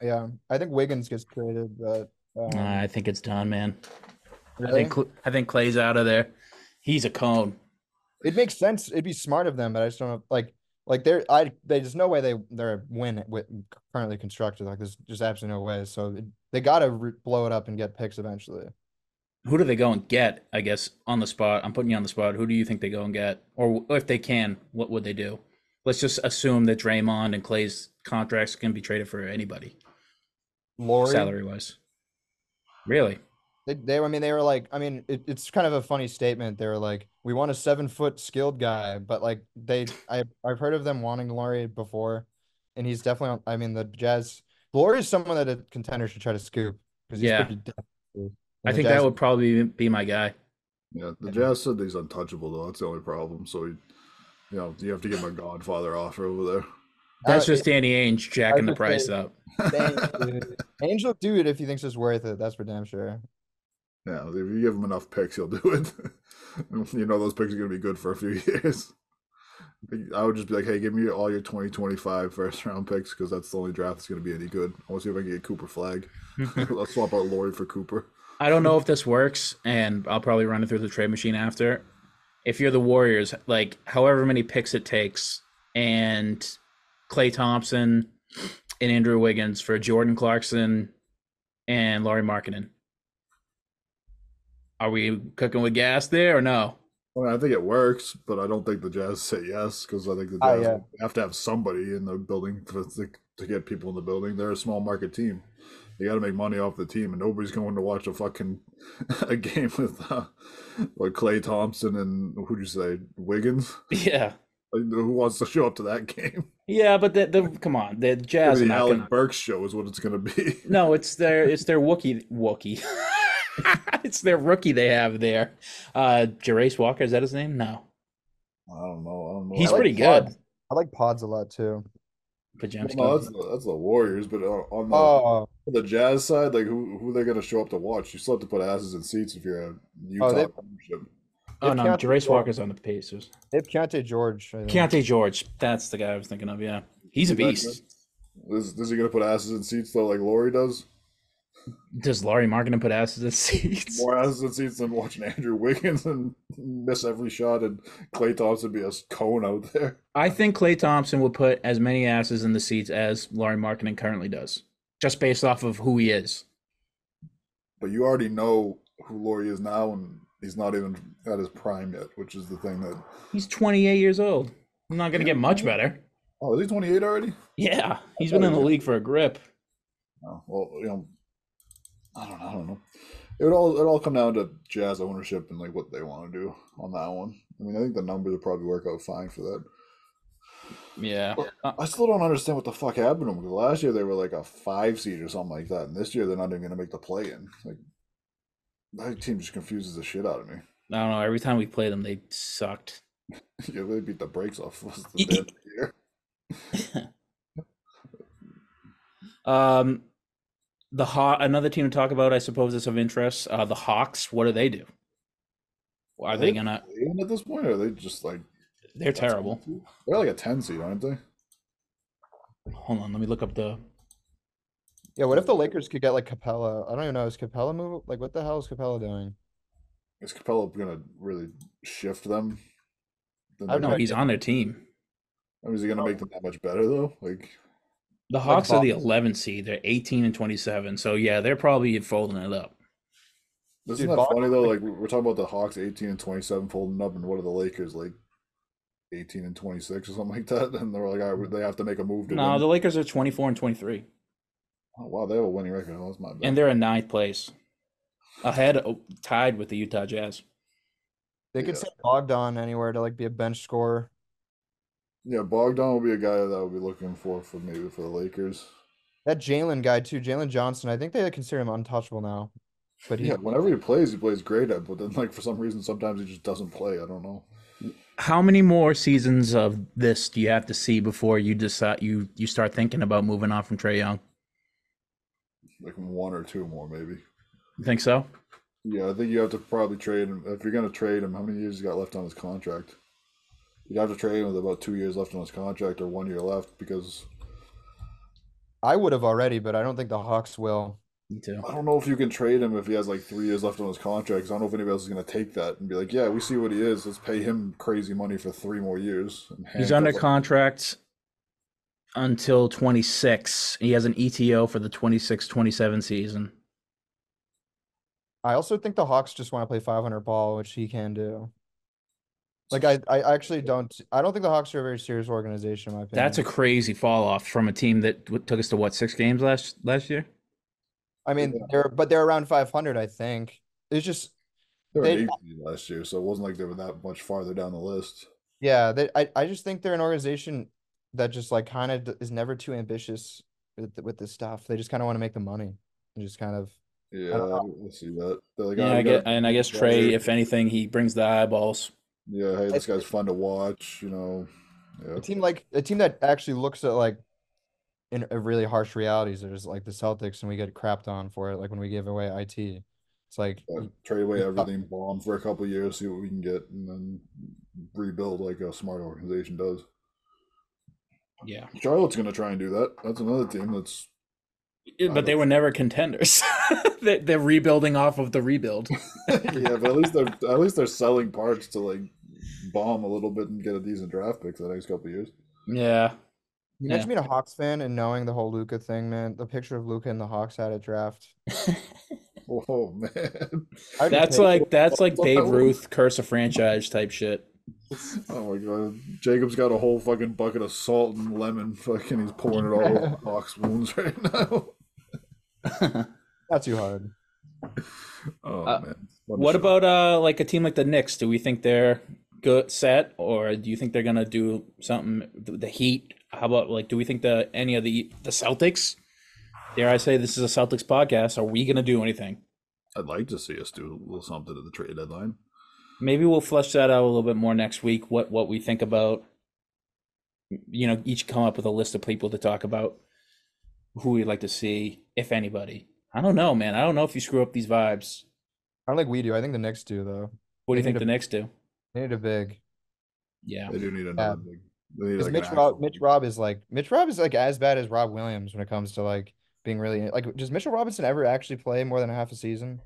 Yeah, I think Wiggins gets traded, but um, I think it's done, man. I think I think Klay's out of there. He's a cone. It makes sense. It'd be smart of them, but I just don't know. Like, like they're I they there's no way they they're win with currently constructed. Like, there's just absolutely no way. So it, they gotta re- blow it up and get picks eventually. Who do they go and get? I guess on the spot. I'm putting you on the spot. Who do you think they go and get, or if they can, what would they do? Let's just assume that Draymond and Klay's contracts can be traded for anybody, Lauri, salary wise. Really? They, they, I mean, they were like, I mean, it, it's kind of a funny statement. They were like, we want a seven foot skilled guy, but like they, I, I've heard of them wanting Lauri before, and he's definitely, on, I mean, the Jazz, Lauri is someone that a contender should try to scoop because Yeah. pretty I think Jazz- that would probably be my guy. Yeah, the Jazz said he's untouchable though. That's the only problem. So, you, you know, you have to get my Godfather offer over there. That's Uh, just Danny Ainge jacking the price say- up. Angel do it if he thinks it's worth it. That's for damn sure. Yeah, if you give him enough picks, he'll do it. you know those picks are going to be good for a few years. I would just be like, hey, give me all your 2025 first round picks because that's the only draft that's going to be any good. I want to see if I can get Cooper Flagg. Let's swap out Lauri for Cooper. I don't know if this works, and I'll probably run it through the trade machine after. If you're the Warriors, like however many picks it takes, and Klay Thompson and Andrew Wiggins for Jordan Clarkson and Lauri Markkanen. Are we cooking with gas there or no? I, mean, I think it works, but I don't think the Jazz say yes because I think the Ah, Jazz yeah. have to have somebody in the building to, to, to get people in the building. They're a small market team. You got to make money off the team, and nobody's going to watch a fucking a game with uh, like Klay Thompson and who'd you say Wiggins? Yeah, Like, who wants to show up to that game? yeah, but the, the come on, the Jazz are the not Alec gonna. Burks show is what it's going to be. No, it's their it's their Wookie Wookie. it's their rookie they have there. Uh Jarace Walker, is that his name? No. I don't know. I don't know. He's I like- pretty good. Pods. I like pods a lot too. Podziemski. No, that's the, that's the Warriors, but on on the, Oh, on the Jazz side, like who who are they going to show up to watch? You still have to put asses in seats if you're a Utah they- ownership. oh no, Keyonte Jarace George- Walker's on the Pacers. they have Keyonte George. I think. Keyonte George, that's the guy I was thinking of, yeah. He's a beast. Is, is he going to put asses in seats though, like Lauri does? Does Lauri Markkanen put asses in seats? More asses in seats than watching Andrew Wiggins and miss every shot, and Klay Thompson be a cone out there. I think Klay Thompson will put as many asses in the seats as Lauri Markkanen currently does. Just based off of who he is. but you already know who Lauri is now, and he's not even at his prime yet, which is the thing that. He's 28 years old. He's not going to get much better. Oh, is he 28 already? Yeah, he's been in the league for a grip. Oh, well, you know, I don't know. I don't know. It would all it all come down to Jazz ownership and like what they want to do on that one. I mean, I think the numbers would probably work out fine for that. Yeah. Uh, I still don't understand what the fuck happened to them because last year they were like a five seed or something like that, and this year they're not even going to make the play in. Like that team just confuses the shit out of me. I don't know. Every time we played them, they sucked. yeah, they beat the brakes off us the year. Um, the Haw- another team to talk about, I suppose, is of interest. Uh, the Hawks. What do they do? Are they gonna? Even at this point, or are they just like They're terrible. They're like a ten seed, aren't they? Hold on, let me look up the. Yeah, what if the Lakers could get like Capela? I don't even know. Is Capela move? Like, what the hell is Capela doing? Is Capela gonna really shift them? I have they're no No, he's on their team. I mean, is he gonna make them that much better though? Like, The Hawks are the Bucks. 11 seed. They're 18 and 27. So yeah, they're probably folding it up. This isn't Dude, that Boston- funny though? Like, we're talking about the Hawks, eighteen and twenty-seven, folding up, and what are the Lakers like? Eighteen and twenty-six or something like that, and they're like, all right, they have to make a move to No, win. the Lakers are 24 and 23, Oh, wow, they have a winning record. Oh, that's my bad. and they're in ninth place, ahead, tied with the Utah Jazz. They could Yeah. send Bogdan anywhere to like be a bench scorer. Yeah, Bogdan will be a guy that I would be looking for for maybe for the Lakers. That Jalen guy too, Jalen Johnson. I think they consider him untouchable now. But he, Yeah, whenever he plays, he plays great at, but then like for some reason, sometimes he just doesn't play. I don't know. How many more seasons of this do you have to see before you decide you you start thinking about moving on from Trae Young? Like one or two more, maybe. You think so? Yeah, I think you have to probably trade him. If you're going to trade him, how many years he got left on his contract? You'd have to trade him with about two years left on his contract or one year left because I would have already, but I don't think the Hawks will. Me too. I don't know if you can trade him if he has like three years left on his contract. 'cause I don't know if anybody else is going to take that and be like, yeah, we see what he is. Let's pay him crazy money for three more years. and He's under handcuff him. contract until 26. He has an ETO for the 26-27 season. I also think the Hawks just want to play 500 ball, which he can do. Like I, I actually don't. I don't think the Hawks are a very serious organization. In my opinion. That's a crazy fall off from a team that w- took us to what six games last last year. I mean, Yeah. they're but they're around 500. I think it's just They were they- last year, so it wasn't like they were that much farther down the list. yeah. They, I I just think they're an organization that just like kind of is never too ambitious with with this stuff. They just kind of want to make the money and just kind of. Yeah, know. I see that. Like, Yeah, "Ah, I get, and I guess Trae, if anything, he brings the eyeballs. Yeah, hey, this guy's fun to watch. You know. Yeah. A team like a team that actually looks at like in a really harsh realities is like the Celtics, and we get crapped on for it. Like when we give away IT, it's like Yeah, trade away everything, bomb for a couple of years, see what we can get, and then rebuild like a smart organization does. Yeah, Charlotte's gonna try and do that. That's another team that's but they were never contenders. They- They're rebuilding off of the rebuild. yeah, but at least they're at least they're selling parts to like bomb a little bit and get a decent draft pick for the next couple of years. Yeah, You Yeah. imagine being a Hawks fan and knowing the whole Luka thing, man. The picture of Luka and the Hawks had a draft. Oh man! I'd that's pay- like that's like Wow. Babe Ruth curse a franchise type shit. Oh my god! Jacob's got a whole fucking bucket of salt and lemon. Fucking, he's pouring it all over Hawks wounds right now. not too hard. Oh Uh, man! What about uh like a team like the Knicks? Do we think they're good set, or do you think they're gonna do something? The, the Heat? How about like do we think the any of the the Celtics? Dare I say this is a Celtics podcast? Are we gonna do anything? I'd like to see us do a little something at the trade deadline. Maybe we'll flesh that out a little bit more next week. What what we think about? You know, each come up with a list of people to talk about who we'd like to see, if anybody. I don't know, man. I don't know if you screw up these vibes. I don't think we do. I think the Knicks do though. What do you They think a- the Knicks do? They need a big. Yeah. They do need another big. They need Because like Mitch an Rob, Mitch Rob is like Mitch Rob is like as bad as Rob Williams when it comes to like being really like. Does Mitchell Robinson ever actually play more than half a season?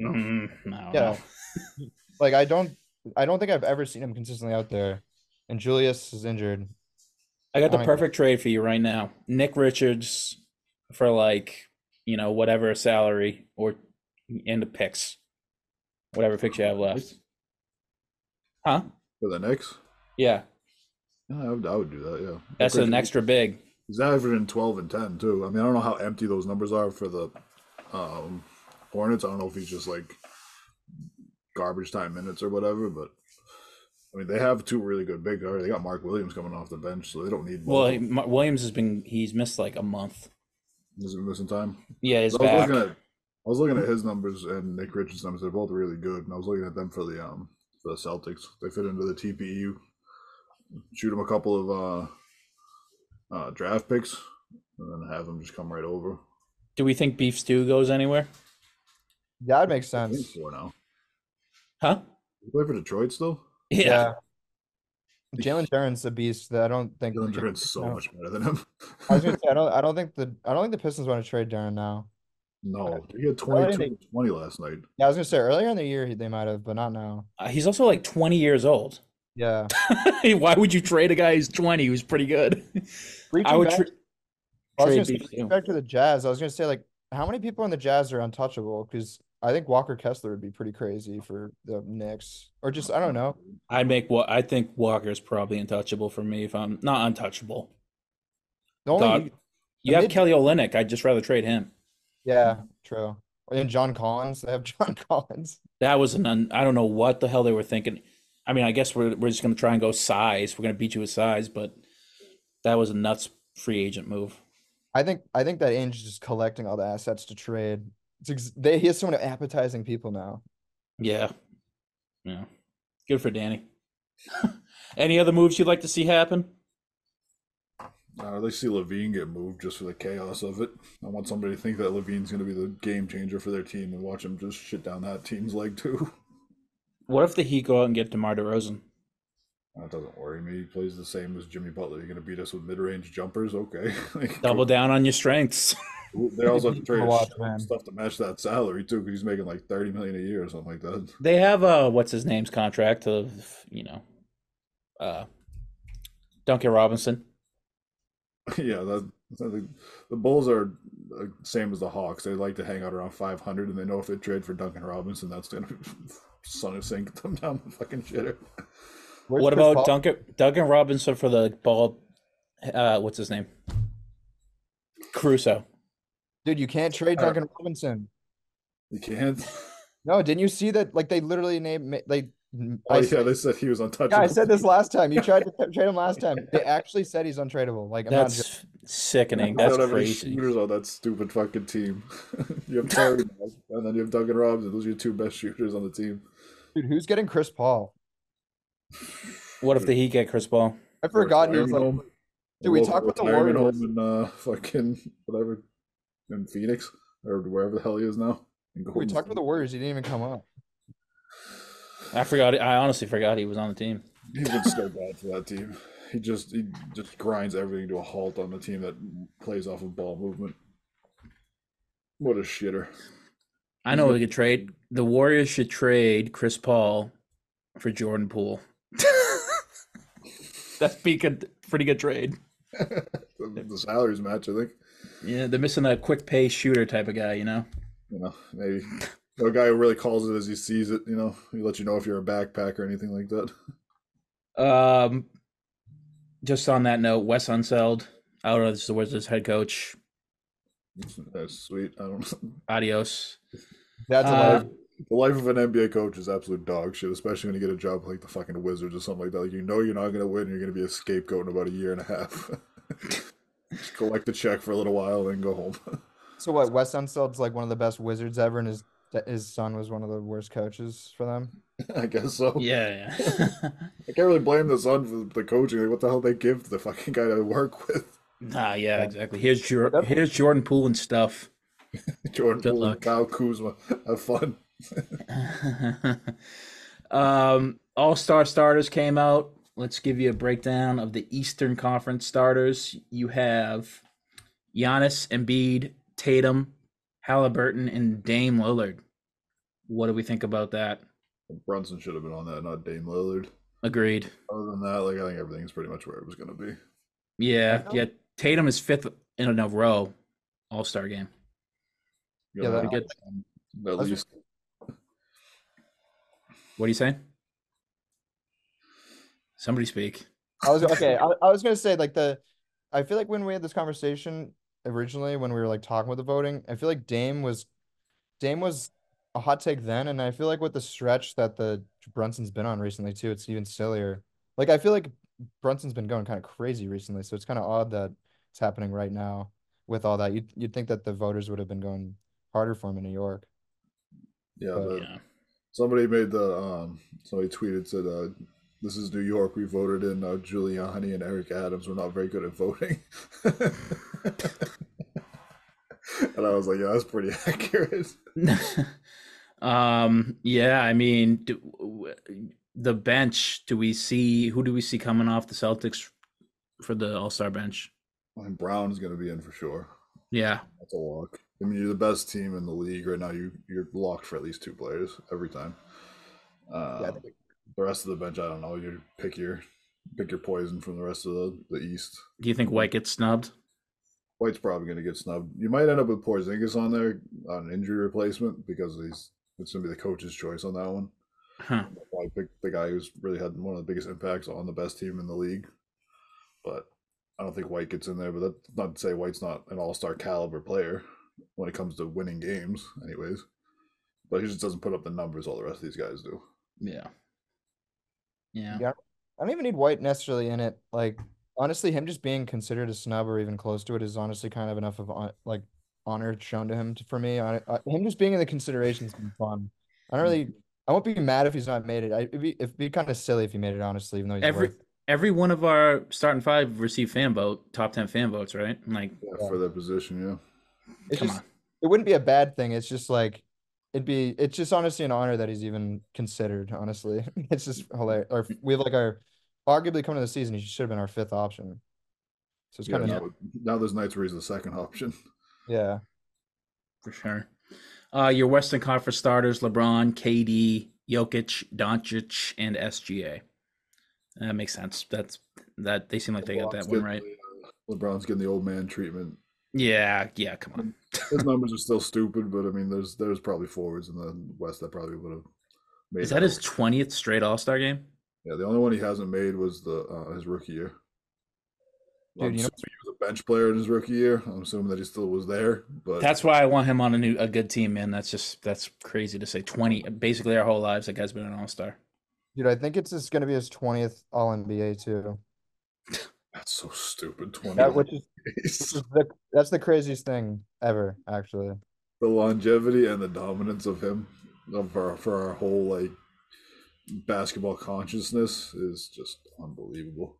Mm, I don't Yeah. Like I don't, I don't think I've ever seen him consistently out there. And Julius is injured. I got the I mean- perfect trade for you right now. Nick Richards for like, you know, whatever salary or and the picks, whatever picks you have left. Huh? For the Knicks? Yeah, Yeah, I would, I would do that, yeah. that's an extra big. He's averaging 12 and 10, too. I mean, I don't know how empty those numbers are for the um, Hornets. I don't know if he's just like garbage time minutes or whatever, but I mean, they have two really good big guards. They got Mark Williams coming off the bench, so they don't need Well, he, Williams has been he's missed like a month. Is He's been missing time. Yeah, he's I was looking at I was looking at his numbers and Nick Richards' numbers. They're both really good, and I was looking at them for the um the Celtics. They fit into the TPU. Shoot them a couple of uh, uh draft picks, and then have them just come right over. Do we think Beef Stew goes anywhere? That would make I think sense. four now. Huh? You play for Detroit still? Yeah. Jalen Duren's a beast that I don't think. Jalen Duren's so no. much better than him. I was gonna say I don't. I don't think the. I don't think the Pistons want to trade Duren now. No, he had 22 they, 20 last night. Yeah, I was gonna say earlier in the year they might have, but not now. Uh, he's also like 20 years old. Yeah. Why would you trade a guy who's 20 who's pretty good? I would back- tra- I was trade say, Beef reaching Stew. back to the Jazz. I was gonna say like, how many people on the Jazz are untouchable? Because I think Walker Kessler would be pretty crazy for the Knicks, or just I don't know. I'd make what I think Walker's probably untouchable for me if I'm not untouchable. The only God. You The have mid- Kelly Olynyk. I'd just rather trade him. Yeah, true. And John Collins, they have John Collins. That was an un, I don't know what the hell they were thinking. I mean, I guess we're we're just gonna try and go size. We're gonna beat you with size, but that was a nuts free agent move. I think I think that Ainge is just collecting all the assets to trade. It's ex- they he has so many appetizing people now. Yeah, yeah, good for Danny. Any other moves you'd like to see happen? Uh, they see LaVine get moved just for the chaos of it. I want somebody to think that LaVine's going to be the game changer for their team and watch him just shit down that team's leg too. What if the Heat go out and get DeMar DeRozan? That doesn't worry me. He plays the same as Jimmy Butler. You're going to beat us with mid-range jumpers, okay? Like, Double down on your strengths. They also have to trade stuff to match that salary too, because he's making like thirty million a year or something like that. They have uh what's his name's contract of you know uh Duncan Robinson. yeah, that, the, the Bulls are uh, same as the Hawks. They like to hang out around 500, and they know if they trade for Duncan Robinson, that's going to son of sink them down the fucking shitter. Where's what about Paul? Duncan Duncan Robinson for the ball uh what's his name? Caruso. Dude, you can't trade Uh, Duncan Robinson. You can't. No, didn't you see that? Like they literally named ma- like. Oh I yeah, said, they said he was untouchable. yeah, I said this last time. You tried to trade him last time. They actually said he's untradeable. Like I'm not. That's sickening. That's don't have any crazy. shooters on that stupid fucking team. you have Terry and then you have Duncan Robinson. Those are your two best shooters on the team. Dude, who's getting Chris Paul? What if the Heat get Chris Paul? I forgot he was like. Retirement home. Dude, we Local talked about the retirement Warriors. home in uh, fucking whatever in Phoenix or wherever the hell he is now. We talked about the Warriors. He didn't even come up. I forgot I honestly forgot he was on the team. He's been so bad for that team. He just he just grinds everything to a halt on the team that plays off of ball movement. What a shitter. I know we could trade. The Warriors should trade Chris Paul for Jordan Poole. That'd be good, pretty good trade. the, the salaries match, I think. Yeah, they're missing a quick pay shooter type of guy, you know. You know, maybe a guy who really calls it as he sees it. You know, he lets you know if you're a backpack or anything like that. Um, just on that note, Wes Unseld out as the Wizards head coach. That's sweet. I don't. Know. Adios. That's a Uh, lot. The life of an NBA coach is absolute dog shit, especially when you get a job like the fucking Wizards or something like that. Like you know you're not gonna win, you're gonna be a scapegoat in about a year and a half. Just collect the check for a little while, then go home. So what? Wes Unseld's like one of the best Wizards ever, and his his son was one of the worst coaches for them. I guess so. Yeah, yeah. I can't really blame the son for the coaching. Like, what the hell they give the fucking guy to work with? nah, yeah, exactly. Here's Jor- That's- here's Jordan Poole and stuff. Jordan Good Poole, luck. and Kyle Kuzma, have fun. um, All Star starters came out. Let's give you a breakdown of the Eastern Conference starters. You have Giannis, Embiid, Tatum, Halliburton, and Dame Lillard. What do we think about that? Brunson should have been on that, not Dame Lillard. Agreed. Other than that, like I think everything's pretty much where it was gonna be. Yeah, yeah. Tatum is fifth in a row All Star game. You Yeah, know, that- get- At least What are you saying? Somebody speak. I was okay. I, I was gonna say like the, I feel like when we had this conversation originally when we were like talking with the voting, I feel like Dame was, Dame was a hot take then, and I feel like with the stretch that the Brunson's been on recently too, it's even sillier. Like I feel like Brunson's been going kind of crazy recently, so it's kind of odd that it's happening right now with all that. You'd you'd think that the voters would have been going harder for him in New York. yeah. Uh, the- Yeah. Somebody made the um. Somebody tweeted said, uh, "This is New York. We voted in uh, Giuliani and Eric Adams. We're not very good at voting." and I was like, "Yeah, that's pretty accurate." um. Yeah. I mean, do, w- the bench. Do we see who do we see coming off the Celtics for the All Star bench? And Brown is going to be in for sure. Yeah. That's a lock. I mean, you're the best team in the league right now. You you're locked for at least two players every time. Uh, Yeah, the rest of the bench, I don't know. You pick your pick your poison from the rest of the, the East. Do you think White gets snubbed? White's probably going to get snubbed. You might end up with Porzingis on there on injury replacement because he's it's going to be the coach's choice on that one. Huh. Probably pick the guy who's really had one of the biggest impacts on the best team in the league. But I don't think White gets in there. But that's not to say White's not an all star caliber player when it comes to winning games, anyways. But he just doesn't put up the numbers all the rest of these guys do. Yeah. Yeah. Yeah. I don't even need White necessarily in it. Like honestly, him just being considered a snub or even close to it is honestly kind of enough of uh, like honor shown to him to, for me. I, I, him just being in the considerations been fun. I don't really. I won't be mad if he's not made it. I, it'd be it'd be kind of silly if he made it. Honestly, even though he's Every worth- every one of our starting five received fan vote, top ten fan votes, right? Like, Yeah, for their position, yeah. it's come just on. it wouldn't be a bad thing. It's just like it'd be it's just honestly an honor that he's even considered. Honestly, it's just hilarious. Or we have like our arguably coming to the season, he should have been our fifth option. So it's yeah kind of now, now there's nights where he's the second option. yeah. for sure. Uh, your Western Conference starters: LeBron, KD, Jokic, Doncic, and SGA. That makes sense. That's that. They seem like they got that one right. the, uh, LeBron's getting the old man treatment. Yeah, yeah. Come on. His numbers are still stupid, but I mean, there's there's probably forwards in the West that probably would have made. Is that his twentieth straight All Star game? Yeah, the only one he hasn't made was the uh, his rookie year. Dude, I'm you know- he was a bench player in his rookie year. I'm assuming that he still was there, but That's why I want him on a new a good team, man. That's just that's crazy to say. Twenty, basically our whole lives, that guy's been an All Star. Dude, I think it's just gonna be his twentieth All NBA too. that's so stupid. Twenty. That which is, which is the, that's the craziest thing ever, actually. the longevity and the dominance of him of our, for our whole like basketball consciousness is just unbelievable.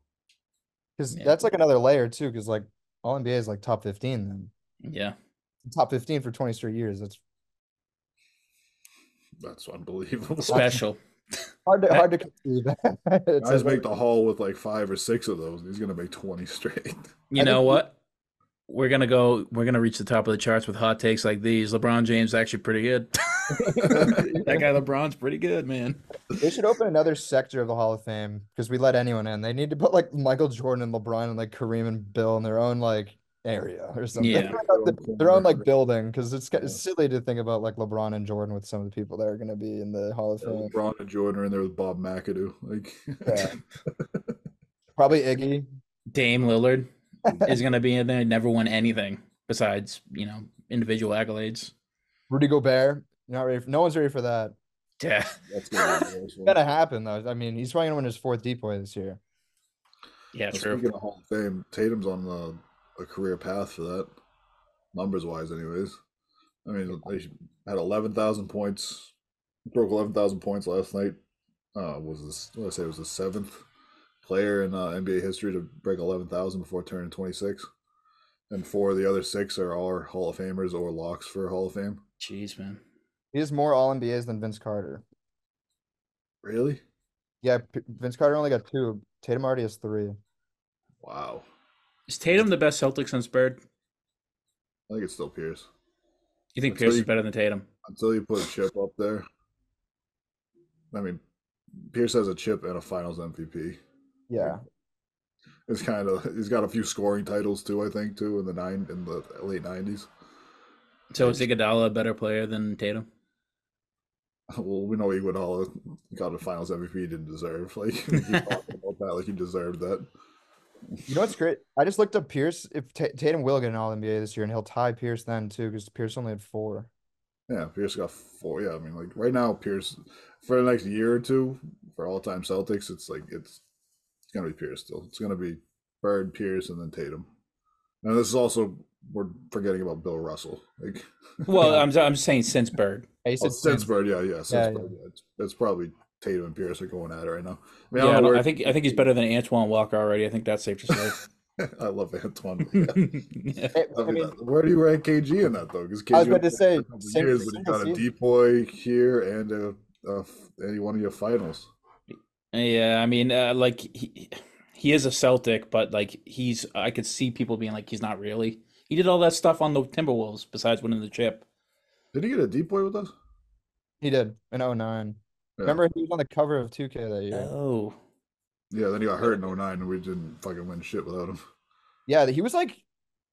Because Yeah. that's like another layer too. Because like All NBA is like top fifteen, then Yeah, top fifteen for twenty straight years. That's That's unbelievable. special. hard to hard to conceive. It's Guys like- make the hall with like five or six of those. He's gonna make twenty straight. You know what? We're gonna go. We're gonna reach the top of the charts with hot takes like these. LeBron James is actually pretty good. that guy LeBron's pretty good, man. They should open another sector of the Hall of Fame because we let anyone in. They need to put like Michael Jordan and LeBron and like Kareem and Bill in their own like area or something. Yeah. Their- their own like building because it's, it's silly to think about like LeBron and Jordan with some of the people that are going to be in the Hall of Yeah, Fame. LeBron and Jordan are in there with Bob McAdoo. Like, Yeah. Probably Iggy. Dame Lillard is gonna be in there. Never won anything besides you know individual accolades. Rudy Gobert. You're not ready. For, no one's ready for that. Yeah, that's gonna be the worst It's gonna happen though. I mean, he's probably gonna win his fourth DPOY this year. yeah, Well, true. Speaking of Hall of Fame, Tatum's on the, a career path for that, numbers wise, anyways. I mean, they had eleven thousand points, broke eleven thousand points last night. Uh, was this? What did I say? It was the seventh player in uh, NBA history to break eleven thousand before turning twenty six, and four of the other six are all Hall of Famers or locks for Hall of Fame. Jeez, man. He has more All NBAs than Vince Carter. Really? Yeah, P- Vince Carter only got two. Tatum already has three. Wow. Is Tatum the best Celtic since Bird? I think it's still Pierce. You think I'll Pierce tell is better than Tatum? Until you put a Chip up there. I mean, Pierce has a chip and a Finals MVP. Yeah. It's kind of he's got a few scoring titles too. I think too in the nine in the late nineties. So is Iguodala a better player than Tatum? Well, we know Iguodala got a Finals MVP he didn't deserve. Like you keep talking about that, like he deserved that. You know what's great? I just looked up Pierce. If Ta Tatum will get an All NBA this year, and he'll tie Pierce then too, because Pierce only had four. Yeah, Pierce got four. Yeah, I mean, like right now, Pierce for the next year or two for all time Celtics, it's like it's it's gonna be Pierce still. It's gonna be Bird, Pierce, and then Tatum. And this is also we're forgetting about Bill Russell. Like, Well, I'm I'm saying since Bird. He oh, said oh, since Bird, yeah, yeah, since Yeah, Bird, yeah. It's, it's probably Tatum and Pierce are going at it right now. I mean, Yeah, I, I, don't know where, I think I think he's better than Antoine Walker already. I think that's safe to say. I love Antoine. Yeah. Yeah. Hey, I I mean, mean, where do you rank KG in that though? Because I was about to say, couple same- years, but he got a season. DPOY here and a, a any one of your finals. Yeah, I mean, uh, like he he is a Celtic, but like he's I could see people being like he's not really. He did all that stuff on the Timberwolves besides winning the chip. Did he get a DPOY with us? he did in 09. Yeah. Remember, he was on the cover of 2K that year. Oh, Yeah, then he got hurt in 09 and we didn't fucking win shit without him. Yeah, he was like,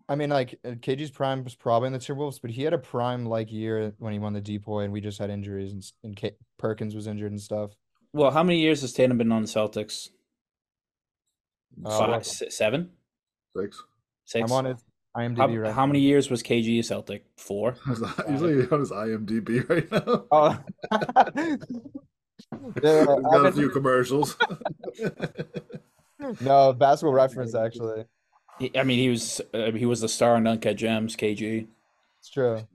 I mean, like uh, KG's prime was probably in the Timberwolves, but he had a prime like year when he won the DPOY, and we just had injuries, and, and K Perkins was injured and stuff. Well, how many years has Tatum been on the Celtics? Uh, Five, well, s- seven, Six. six. I'm on his IMDb How, right how now. many years was KG a Celtic? Four. He's like on his IMDb right now. Oh. Yeah, He's got a I've few commercials. no, basketball reference actually. I mean, he was uh, he was the star on Uncut Gems. KG. It's true.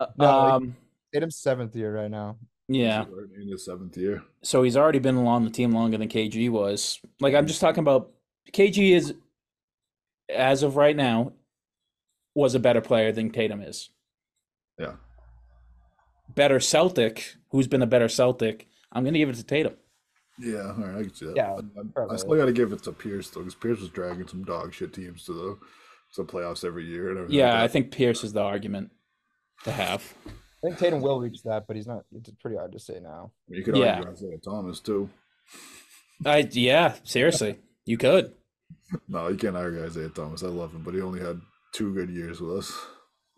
No, like- Um, Tatum's seventh year right now. Yeah. in his seventh year. So he's already been along the team longer than KG was. Like I'm just talking about KG is as of right now was a better player than Tatum is. Yeah. Better Celtic, who's been a better Celtic, I'm going to give it to Tatum. Yeah, all right, I can see that. Yeah, um, I- I, I still got to give it to Pierce though, because Pierce was dragging some dog shit teams to the to the playoffs every year and everything. Yeah, I like that. think Pierce is the argument to have. I think Tatum will reach that, but he's not. It's pretty hard to say now. you could yeah. argue Isaiah Thomas too. I yeah, seriously. You could. No, you can't argue Isaiah Thomas. I love him, but he only had two good years with us.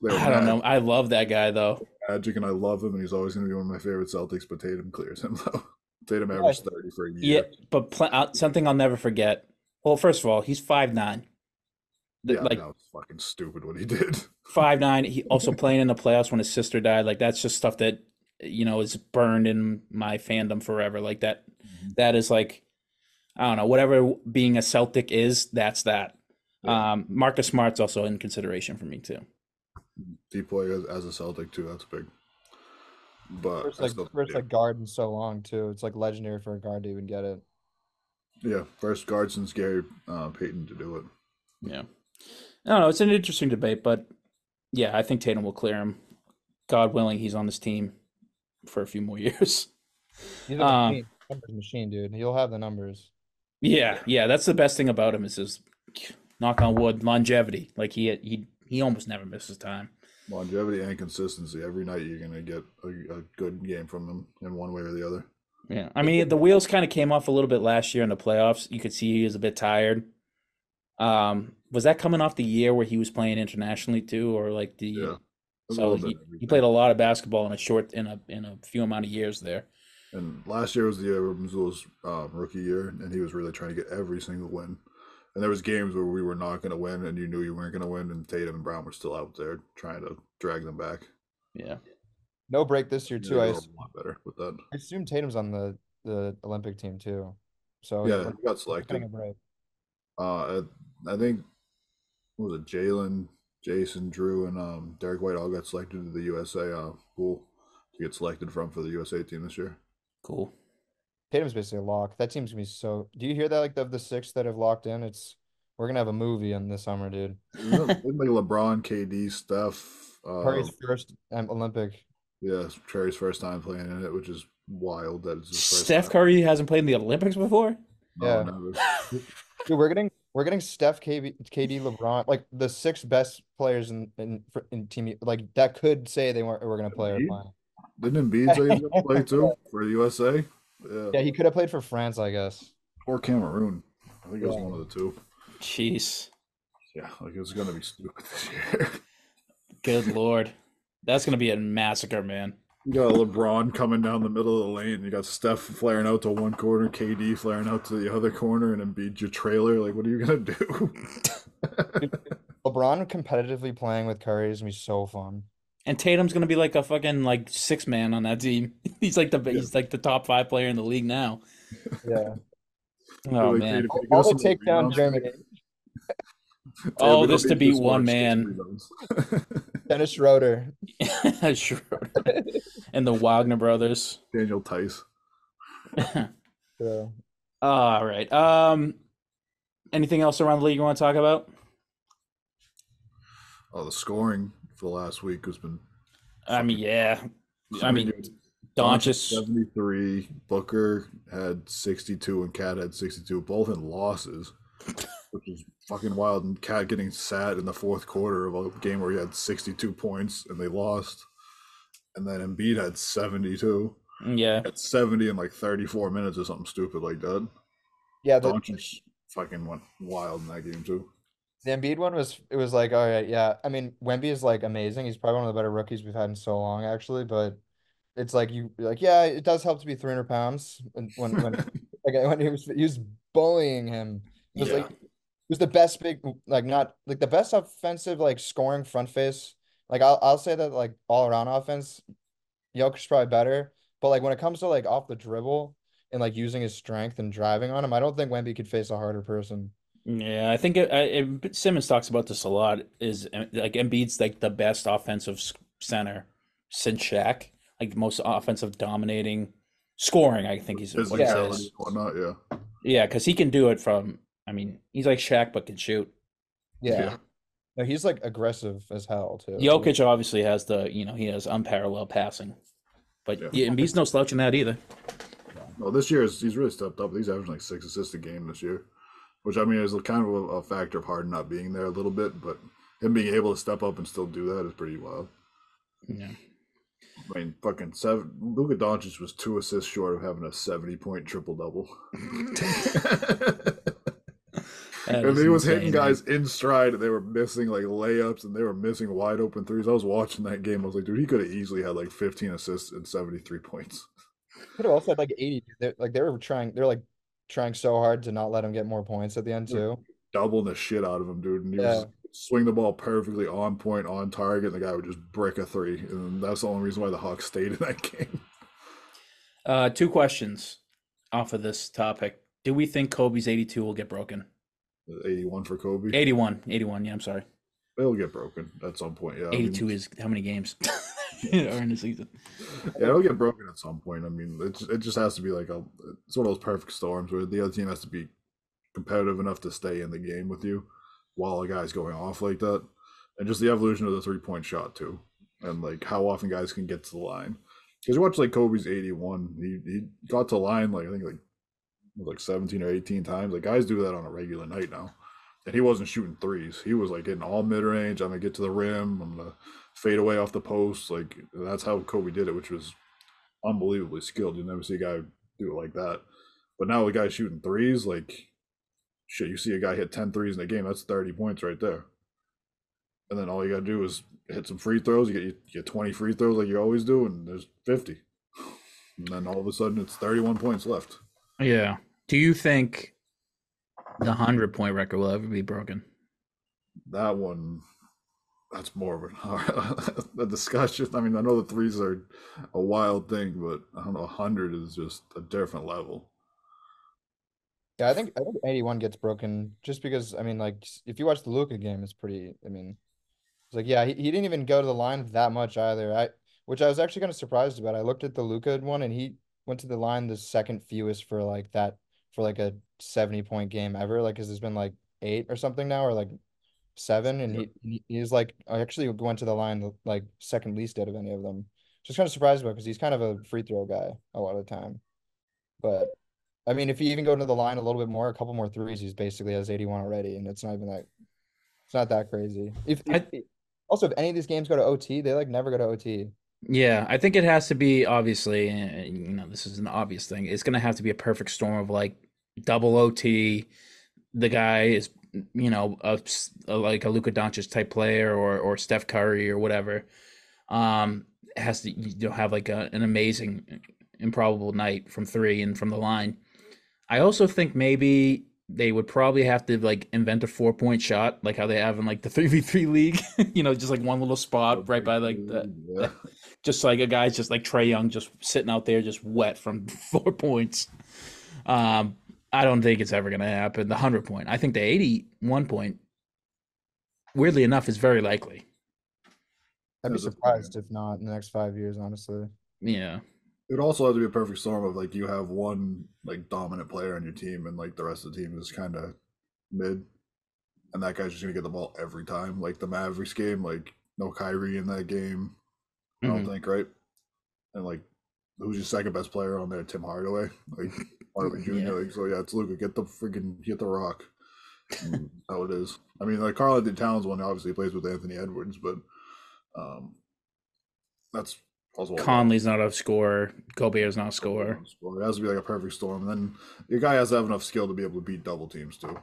They were I don't mad- know. I love that guy though. Magic, and I love him, and he's always going to be one of my favorite Celtics. But Tatum clears him though. Tatum averaged thirty for a year. Yeah, but pl- uh, something I'll never forget. Well, first of all, he's five nine. Yeah, like that was fucking stupid what he did. five nine. He also playing in the playoffs when his sister died. Like that's just stuff that you know is burned in my fandom forever. Like that. That is like I don't know. Whatever being a Celtic is, that's that. Yeah. Um, Marcus Smart's also in consideration for me too. DPOY as, as a Celtic too. That's big. But First like still- first yeah. like guard in so long too. It's like legendary for a guard to even get it. yeah, first guard since Gary uh, Payton to do it. Yeah. I don't know. It's an interesting debate, but yeah, I think Tatum will clear him. God willing, he's on this team for a few more years. He's a Um, machine, numbers machine, dude. He'll have the numbers. Yeah, yeah, that's the best thing about him is his knock on wood longevity. Like he he he almost never misses time. Longevity and consistency. Every night you're gonna get a, a good game from him in one way or the other. Yeah, I mean the wheels kind of came off a little bit last year in the playoffs. You could see he was a bit tired. Um, was that coming off the year where he was playing internationally too, or like the? Yeah. So he, he played a lot of basketball in a short in a in a few amount of years there. And last year was the year of Mazzulla's um, rookie year, and he was really trying to get every single win. And there was games where we were not going to win, and you knew you weren't going to win, and Tatum and Brown were still out there trying to drag them back. Yeah. No break this year too. they I, were a lot better with that. I assume Tatum's on the the Olympic team too. So Yeah, he got selected. a break. Uh, I, I think what was it Jaylen, Jayson, Jrue, and um, Derrick White all got selected to the USA uh, pool to get selected from for the USA team this year. Cool. Tatum's basically a lock. That team's gonna be so. Do you hear that? Like the, of the six that have locked in, it's we're gonna have a movie in the summer, dude. Isn't like LeBron, KD, Steph. Uh, Curry's first um, Olympic. yeah, Curry's first time playing in it, which is wild. That it's his first Steph time. Curry hasn't played in the Olympics before. No, Yeah. never. Dude, we're getting we're getting Steph, KD, KD, LeBron, like the six best players in in, in team like that could say they weren't were gonna play or Embiid? playing. Didn't Embiid say he's gonna play too for the USA? Yeah. Yeah, he could have played for France, I guess. Or Cameroon. I think it was Yeah. one of the two. Jeez. Yeah, like it was gonna be stupid this year. Good lord. That's gonna be a massacre, man. You got LeBron coming down the middle of the lane. You got Steph flaring out to one corner, KD flaring out to the other corner, and Embiid your trailer. Like, what are you gonna do? LeBron competitively playing with Curry is gonna be so fun. And Tatum's gonna be like a fucking like six man on that team. He's like the he's like the top five player in the league now. Yeah. Oh Like, man. Tatum, All, give us all some the takedown rebounds. Germany. Tatum, Oh, we this to need beat one man. Dennis Schroeder. sure. And the Wagner brothers. Daniel Tice. Yeah. All right. Um anything else around the league you want to talk about? Oh, the scoring for the last week has been. I mean, yeah. I mean, Doncic Doncic 73, Booker had 62, and KAT had 62, both in losses, which is fucking wild. And KAT getting sat in the fourth quarter of a game where he had 62 points and they lost. And then Embiid had 72. yeah. At 70 in like 34 minutes or something stupid like that. Yeah, the, Doncic fucking went wild in that game too. the Embiid one was it was like, all right, yeah. I mean, Wemby is like amazing. He's probably one of the better rookies we've had in so long, actually. But it's like you like, yeah, it does help to be 300 pounds. And when when like when he was he was bullying him, it was Yeah. like it was the best big like not like the best offensive like scoring front face. Like I'll I'll say that like all around offense, Jokic's probably better. But like when it comes to like off the dribble and like using his strength and driving on him, I don't think Wemby could face a harder person. Yeah, I think it, I, it, Simmons talks about this a lot. Is like Embiid's like the best offensive center since Shaq, like the most offensive dominating scoring. I think he's what he Physicality, says. whatnot, yeah. Yeah, because he can do it from. I mean, he's like Shaq, but can shoot. Yeah. Yeah. No, he's like aggressive as hell too. Jokic obviously has the you know he has unparalleled passing, but Yeah. yeah, Embiid's no slouch in that either. Well, this year is, he's really stepped up. He's averaging like six assists a game this year, which I mean is kind of a, a factor of Harden not being there a little bit, but him being able to step up and still do that is pretty wild. Yeah. I mean, fucking seven. Luka Doncic was two assists short of having a seventy-point triple double, That and he was insane, hitting man. guys in stride. and They were missing like layups, and they were missing wide open threes. I was watching that game. I was like, dude, he could have easily had like fifteen assists and seventy-three points. could have also had like 80. They're, like they were trying, they're like trying so hard to not let him get more points at the end too. Doubling the shit out of him, dude. And he Yeah. was swing the ball perfectly on point, on target. And the guy would just brick a three, and that's the only reason why the Hawks stayed in that game. Uh, two questions off of this topic. Do we think Kobe's 82 will get broken? Eighty-one for Kobe. 81, 81. Yeah, I'm sorry. It'll get broken at some point. Yeah, I mean, 82 is how many games are in the season? Yeah, it'll get broken at some point. I mean, it it just has to be like a it's one of those perfect storms where the other team has to be competitive enough to stay in the game with you while a guy's going off like that, and just the evolution of the three point shot too, and like how often guys can get to the line. Because you watch like Kobe's eighty one, he he got to line like I think like like seventeen or eighteen times. Like guys do that on a regular night now. And he wasn't shooting threes. He was like getting all mid range. I'm gonna get to the rim. I'm gonna fade away off the post. Like that's how Kobe did it, which was unbelievably skilled. You never see a guy do it like that. But now the guy shooting threes, like shit, you see a guy hit 10 threes in a game, that's 30 points right there. And then all you gotta do is hit some free throws. You get you get 20 free throws like you always do, and there's 50. And then all of a sudden it's 31 points left. Yeah. Do you think the 100 point record will ever be broken? That one that's more of a, a discussion. I mean, I know the threes are a wild thing, but I don't know, hundred is just a different level. Yeah, I think I think 81 gets broken just because I mean like if you watch the Luka game, it's pretty. I mean, it's like yeah, he, he didn't even go to the line that much either. I which I was actually kind of surprised about. I looked at the Luka one and he went to the line the second fewest for like that for like a 70 point game ever. Like, cause there's been like eight or something now, or like seven, and Yep. he, he he's like I actually went to the line like second least out of any of them. Just kind of surprised about because he's kind of a free throw guy a lot of the time. But I mean, if you even go to the line a little bit more, a couple more threes, he's basically has 81 already, and it's not even that. It's not that crazy. If, I- if also if any of these games go to OT, they like never go to OT. Yeah, I think it has to be obviously, uh, you know, this is an obvious thing. It's going to have to be a perfect storm of like double OT. The guy is, you know, a, a- like a Luka Doncic type player or or Steph Curry or whatever. um, has to you know have like a, an amazing, improbable night from three and from the line. I also think maybe they would probably have to like invent a four point shot, like how they have in like the three v three league. you know, just like one little spot right by like the, yeah. just like a guy's just like Trae Young, just sitting out there, just wet from four points. Um, I don't think it's ever gonna happen. The hundred point, I think the eighty one point, weirdly enough, is very likely. I'd be surprised if not in the next five years, honestly. Yeah, It would also have to be a perfect storm of like you have one like dominant player on your team and like the rest of the team is kind of mid, and that guy's just gonna get the ball every time. Like the Mavericks game, like no Kyrie in that game. I don't Mhm. think right. And like, who's your second best player on there? Tim Hardaway, like Hardaway Jr. Yeah. Like, so yeah, it's Luka. Get the freaking get the rock. And how it is. I mean, like Karl-Anthony Towns one obviously plays with Anthony Edwards, but um, that's also Conley's not a scorer. Gobert's not a scorer. It has to be like a perfect storm. And then your guy has to have enough skill to be able to beat double teams too.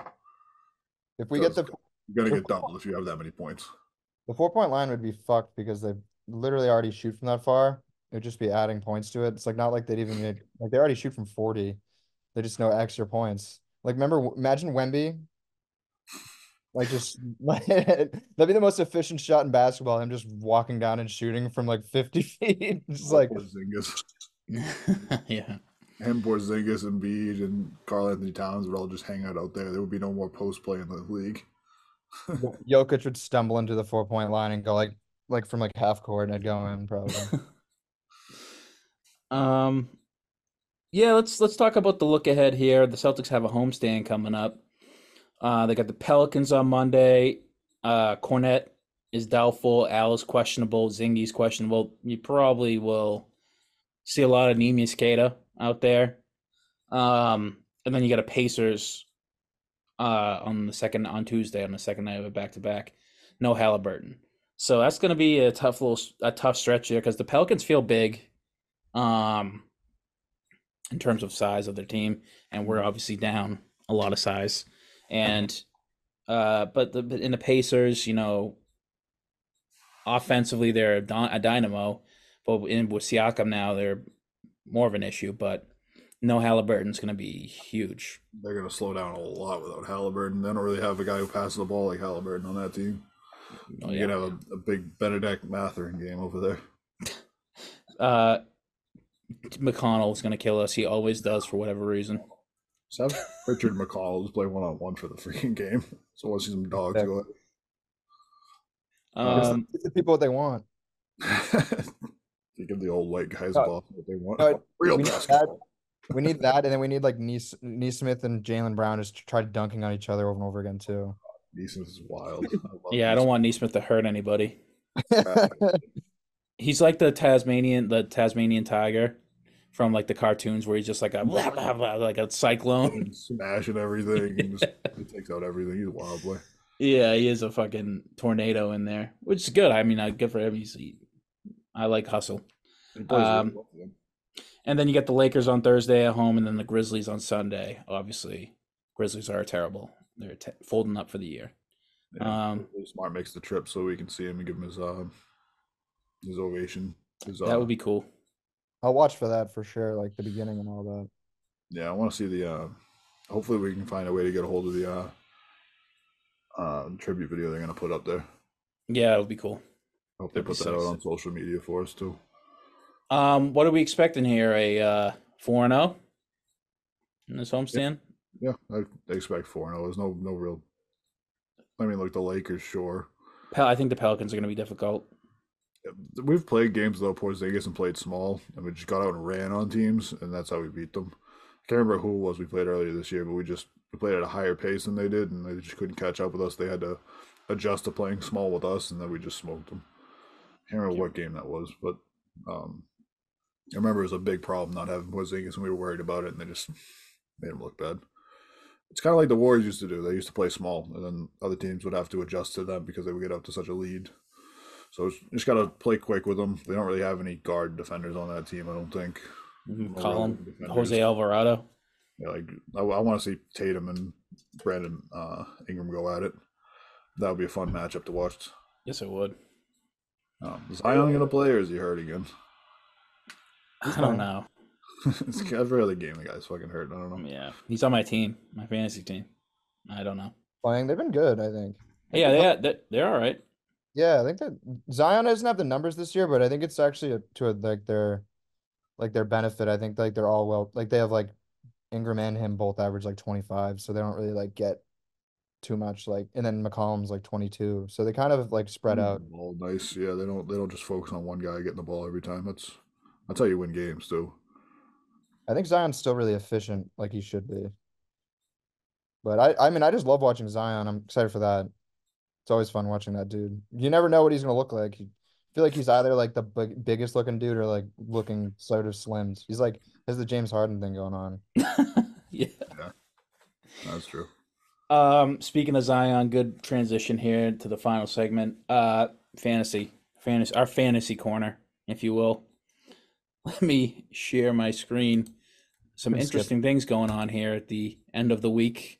If we get the You're gonna get doubled if you have that many points. the four point line would be fucked because they literally already shoot from that far. It would just be adding points to it. It's like not like they'd even need like they already shoot from forty. They just know extra points. Like remember, imagine Wemby. Like just that'd be the most efficient shot in basketball. Him just walking down and shooting from like fifty feet. Just like Porzingis, yeah. him, Porzingis, and Bede, and Karl-Anthony Towns would all just hang out out there. There would be no more post play in the league. Jokic would stumble into the four point line and go like like from like half court and I'd go in probably. Um, yeah, let's let's talk about the look ahead here. The Celtics have a homestand coming up. Uh, they got the Pelicans on Monday. Uh, Kornet is doubtful. Al is questionable. Zingy's questionable. You probably will see a lot of Neemias Queta out there. Um, and then you got a Pacers uh, on the second on Tuesday on the second night of a back to back. No Halliburton. So that's going to be a tough little a tough stretch here because the Pelicans feel big um in terms of size of their team and we're obviously down a lot of size and uh but the but in the pacers you know offensively they're a, dy- a dynamo but in with Siakam now they're more of an issue but no Halliburton's going to be huge They're gonna slow down a lot without Halliburton. They don't really have a guy who passes the ball like Halliburton on that team. Oh, You're gonna have a, a big Bennedict Mathurin game over there. uh McConnell's going to kill us he always does for whatever reason So have Richard McCall just play one on one for the freaking game. So I want to see some dogs Yeah. go. um Give the people what they want. you give the old white guys No, ball what they want. no, Real we need basketball. We need that, and then we need like Nees Nesmith and Jaylen Brown just to try dunking on each other over and over again too. Nesmith is wild. I love yeah I don't want Nesmith to hurt anybody He's like the Tasmanian, the Tasmanian tiger from like the cartoons, where he's just like a blah, blah, blah, like a cyclone. smashing everything. And just, he takes out everything. He's a wild boy. yeah, he is a fucking tornado in there, which is good. I mean, uh, good for him. He's, he, I like hustle. Really Um, well for them. And then you get the Lakers on Thursday at home, and then the Grizzlies on Sunday. Obviously, Grizzlies are terrible. They're t- folding up for the year. Yeah, um, Smart makes the trip so we can see him and give him his uh, his ovation. His, uh, That would be cool. I'll watch for that for sure, like the beginning and all that. Yeah, I want to see the. Uh, hopefully, we can find a way to get a hold of the uh, uh, tribute video they're gonna put up there. Yeah, it would be cool. I Hope they That'd be put that out sick. on social media for us too. Um, what are we expecting here? A uh, four and zero in this homestand? Yeah, I, I expect four. No, there's no no real. I mean, like the Lakers, sure. Pel- I think the Pelicans are going to be difficult. We've played games though. Porzingis and played small, and we just got out and ran on teams, and that's how we beat them. I can't remember who it was we played earlier this year, but we just we played at a higher pace than they did, and they just couldn't catch up with us. They had to adjust to playing small with us, and then we just smoked them. I Can't remember what game that was, but um, I remember it was a big problem not having Porzingis, and we were worried about it, and they just made him look bad. It's kind of like the Warriors used to do. They used to play small, and then other teams would have to adjust to them because they would get up to such a lead. So you just got to play quick with them. They don't really have any guard defenders on that team, I don't think. Mhm, Colin. Jose Alvarado. Yeah, like I, I want to see Tatum and Brandon uh, Ingram go at it. That would be a fun matchup to watch. Yes, it would. Oh, is Zion gonna play or is he hurt again? I don't know. it's every other game the guy's fucking hurt. I don't know. Yeah, he's on my team, my fantasy team. I don't know. Playing, they've been good, I think. Yeah, they they're, they're all right. Yeah, I think that Zion doesn't have the numbers this year, but I think it's actually a, to a, like their like their benefit. I think like they're all well like they have like Ingram and him both average like 25, so they don't really like get too much like and then McCollum's like 22. So they kind of like spread out. All nice. Yeah, they don't they don't just focus on one guy getting the ball every time. That's that's how you win games too. I think Zion's still really efficient like he should be. But I I mean I just love watching Zion. I'm excited for that. It's always fun watching that dude. You never know what he's gonna look like. You feel like he's either like the big, biggest looking dude or like looking sort of slims. He's like has the James Harden thing going on. yeah. That's true. Um, speaking of Zion, good transition here to the final segment. Uh, fantasy, fantasy, our fantasy corner, if you will. Let me share my screen. Some Let's skip. interesting things going on here at the end of the week.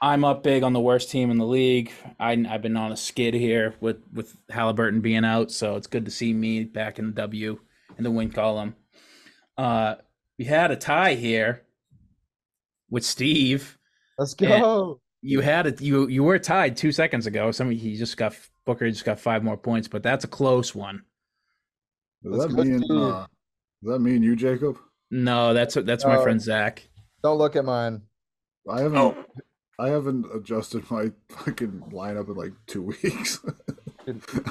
I'm up big on the worst team in the league. I, I've been on a skid here with with Halliburton being out, so it's good to see me back in the W in the win column. Uh, we had a tie here with Steve. Let's go. You had it. You you were tied two seconds ago. Some he just got Booker just got five more points, but that's a close one. Does that go, mean Steve. uh, does that mean you, Jacob? No, that's that's my friend Zach. Don't look at mine. I haven't Oh. I haven't adjusted my fucking lineup in like two weeks.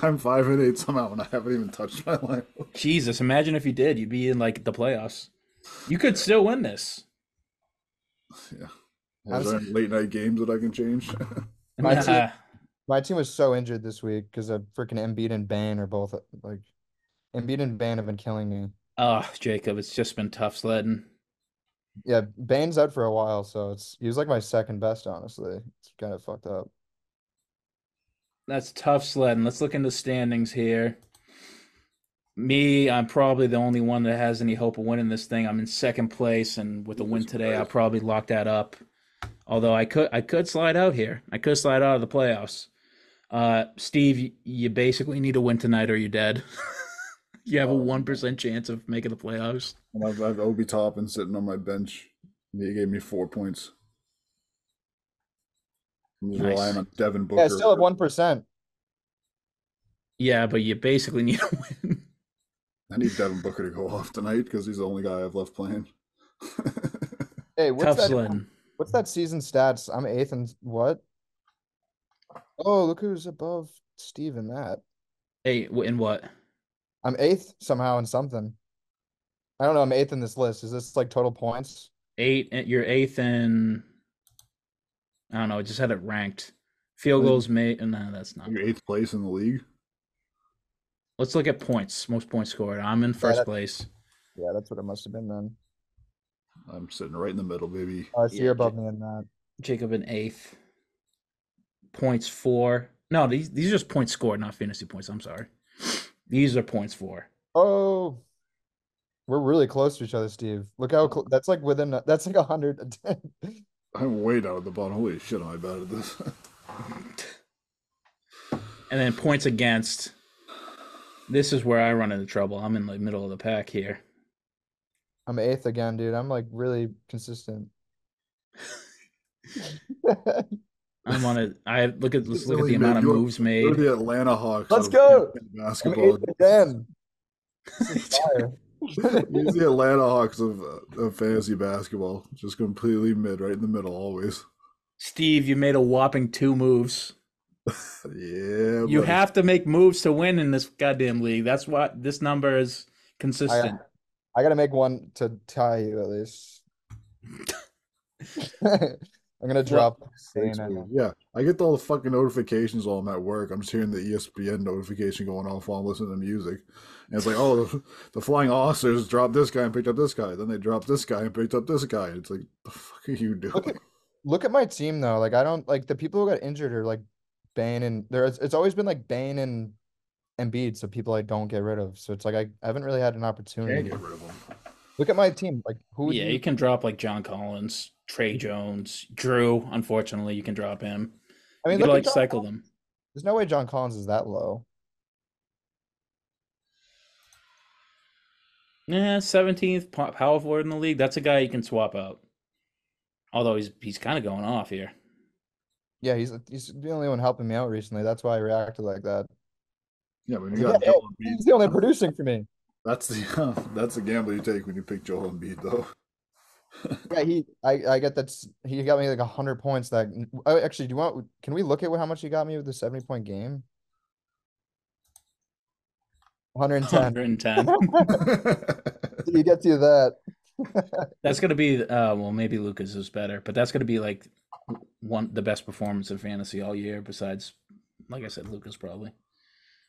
I'm five and eight somehow, and I haven't even touched my lineup. Jesus, imagine if you did, you'd be in like the playoffs. You could still win this. Yeah. I'm Is there any late night games that I can change? My Nah. team- My team was so injured this week because of freaking Embiid and Bane are both like Embiid and Bane have been killing me. Oh, Jacob, it's just been tough sledding. Yeah, Bane's out for a while, so it's he was like my second best, honestly. It's kind of fucked up. That's tough sledding. Let's look into standings here. Me, I'm probably the only one that has any hope of winning this thing. I'm in second place, and with a win today, I'll probably lock that up. Although I could, I could slide out here. I could slide out of the playoffs. Uh, Steve, you basically need to win tonight, or you're dead. you have a uh, one percent chance of making the playoffs. and I've, I've Obi Toppin sitting on my bench. and He gave me four points. I'm just Nice. relying on Devin Booker. Yeah, still at one percent. Yeah, but you basically need to win. I need Devin Booker to go off tonight because he's the only guy I've left playing. Hey, what's Tough that? sledding. What's that season stats? I'm eighth and what? Oh, look who's above Steve in that. Hey, w- in what? I'm eighth somehow in something. I don't know. I'm eighth in this list. Is this like total points? Eight. You're eighth in. I don't know. I just had it ranked. Field goals made. No, that's not. You're eighth place in the league. Let's look at points. Most points scored. I'm in first that- place. Yeah, that's what it must have been then. I'm sitting right in the middle, baby. Oh, I see Yeah, you're above me in that. Jacob in eighth. Points four. No, these these are just points scored, not fantasy points. I'm sorry. These are points for. Oh, we're really close to each other, Steve. Look how cl that's like within. a- That's like a hundred. I'm way down at the bottom. Holy shit, am I bad at this? And then points against. This is where I run into trouble. I'm in the middle of the pack here. I'm eighth again, dude. I'm like really consistent. I'm on it. I look at let's look at the man, amount of you're- moves made. the Atlanta Hawks. Let's go! I'm Basketball. eighth again. This is fire. He's the Atlanta Hawks of, uh, of fantasy basketball. Just completely mid, right in the middle, always. Steve, you made a whopping two moves. Yeah. You buddy. have to make moves to win in this goddamn league. That's what this number is consistent. I gotta make one to tie you at least. I'm gonna drop. Thanks, Bane, I dude. know. Yeah, I get all the fucking notifications while I'm at work. I'm just hearing the ESPN notification going off while I'm listening to music. And it's like, oh, the, the Flying Officers dropped this guy and picked up this guy. Then they dropped this guy and picked up this guy. It's like, the fuck are you doing? Look at look at my team though. Like I don't like the people who got injured are like Bane and there. It's, it's always been like Bane and Embiid, so people I don't get rid of. So it's like I, I haven't really had an Can't get rid of them. Look at my team. Like who? yeah, you- you can drop like John Collins, Tre Jones, Drew. Unfortunately, you can drop him. I mean, you look can like John cycle Collins. them. There's no way John Collins is that low. Yeah, seventeenth power forward in the league. That's a guy you can swap out. Although he's he's kind of going off here. Yeah, he's he's the only one helping me out recently. That's why I reacted like that. Yeah, when you got hey, Joel Embiid, he's the only producing for me. that's the that's the gamble you take when you pick Joel Embiid, though. Yeah, he I I get that's he got me like a hundred points. That oh, actually, do you want? Can we look at how much he got me with the seventy point game? One hundred and ten. 110. he gets you that. that's gonna be uh well maybe Luka's is better, but that's gonna be like one the best performance in fantasy all year besides like I said, Luka's probably.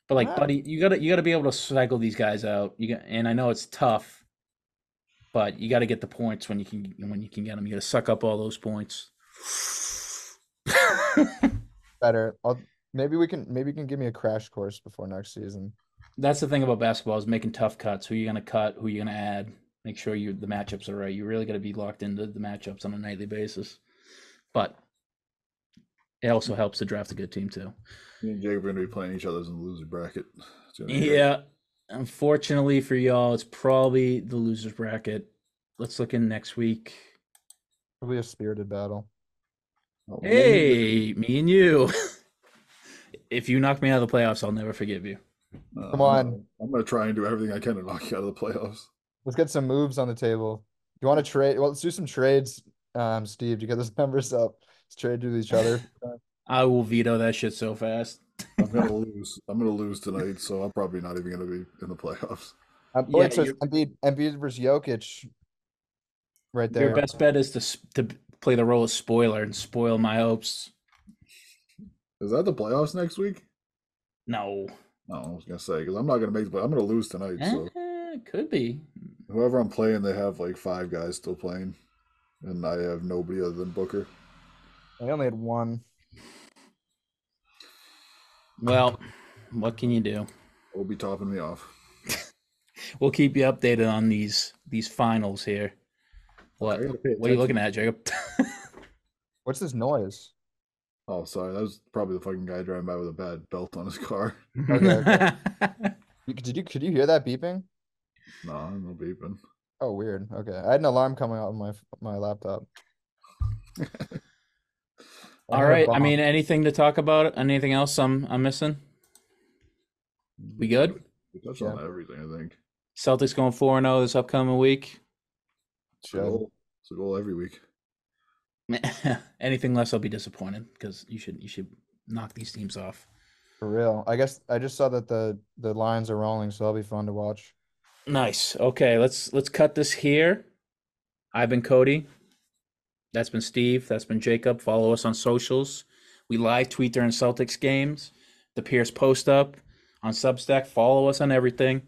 But like buddy, you gotta you gotta be able to cycle these guys out. You got and I know it's tough, but you gotta get the points when you can when you can get them. You gotta suck up all those points. Better. I'll maybe we can maybe you can give me a crash course before next season. That's the thing about basketball is making tough cuts. Who you gonna cut? Who you gonna add? Make sure you the matchups are right. You really got to be locked into the matchups on a nightly basis. But it also helps to draft a good team too. Me and Jacob are gonna be playing each other's in the loser bracket. It's gonna be great. Yeah. Unfortunately for y'all, it's probably the losers bracket. Let's look in next week. Probably a spirited battle. Oh, Hey, me and you. if you knock me out of the playoffs, I'll never forgive you. uh, Come I'm on. gonna- I'm gonna try and do everything I can to knock you out of the playoffs. Let's get some moves on the table. You want to trade? Well, let's do some trades. Um, Steve, do you get those numbers up? Let's trade to each other. I will veto that shit so fast. I'm gonna lose. I'm gonna lose tonight, so I'm probably not even gonna be in the playoffs. Um, Yeah, wait, so Embiid, Embiid versus Jokic, right there. Your best bet is to to play the role of spoiler and spoil my hopes. Is that the playoffs next week? No. No, I was gonna say because I'm not gonna make. But I'm gonna lose tonight. So Eh, could be. whoever I'm playing, they have like five guys still playing, and I have nobody other than Booker. I only had one. Well, what can you do? We'll be topping me off. We'll keep you updated on these these finals here. What? I gotta pay What are you looking at, Jacob? What's this noise? Oh, sorry, that was probably the fucking guy driving by with a bad belt on his car. Okay, You- Did you could you hear that beeping? No, no beeping. Oh, weird. Okay, I had an alarm coming out on my my laptop. All right. I mean, anything to talk about? Anything else I'm I'm missing? We good? We touched Yeah. on everything. I think. Celtics going four and zero this upcoming week. It's a goal. It's a goal every week. anything less, I'll be disappointed because you should you should knock these teams off. for real. I guess I just saw that the the lines are rolling, so that'll be fun to watch. Nice. Okay, let's let's cut this here. I've been Cody. That's been Steve. That's been Jacob. Follow us on socials. We live tweet during Celtics games. The Pierce post up on Substack. Follow us on everything.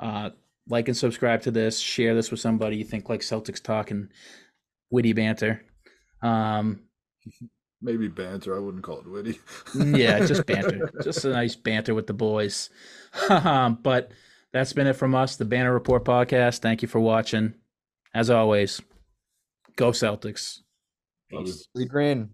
Uh, like and subscribe to this. Share this with somebody you think like Celtics talk and witty banter. Um, Maybe banter. I wouldn't call it witty. yeah, just banter. just a nice banter with the boys. but that's been it from us, the Banner Report podcast. Thank you for watching. As always, go Celtics. Love. Peace. Green.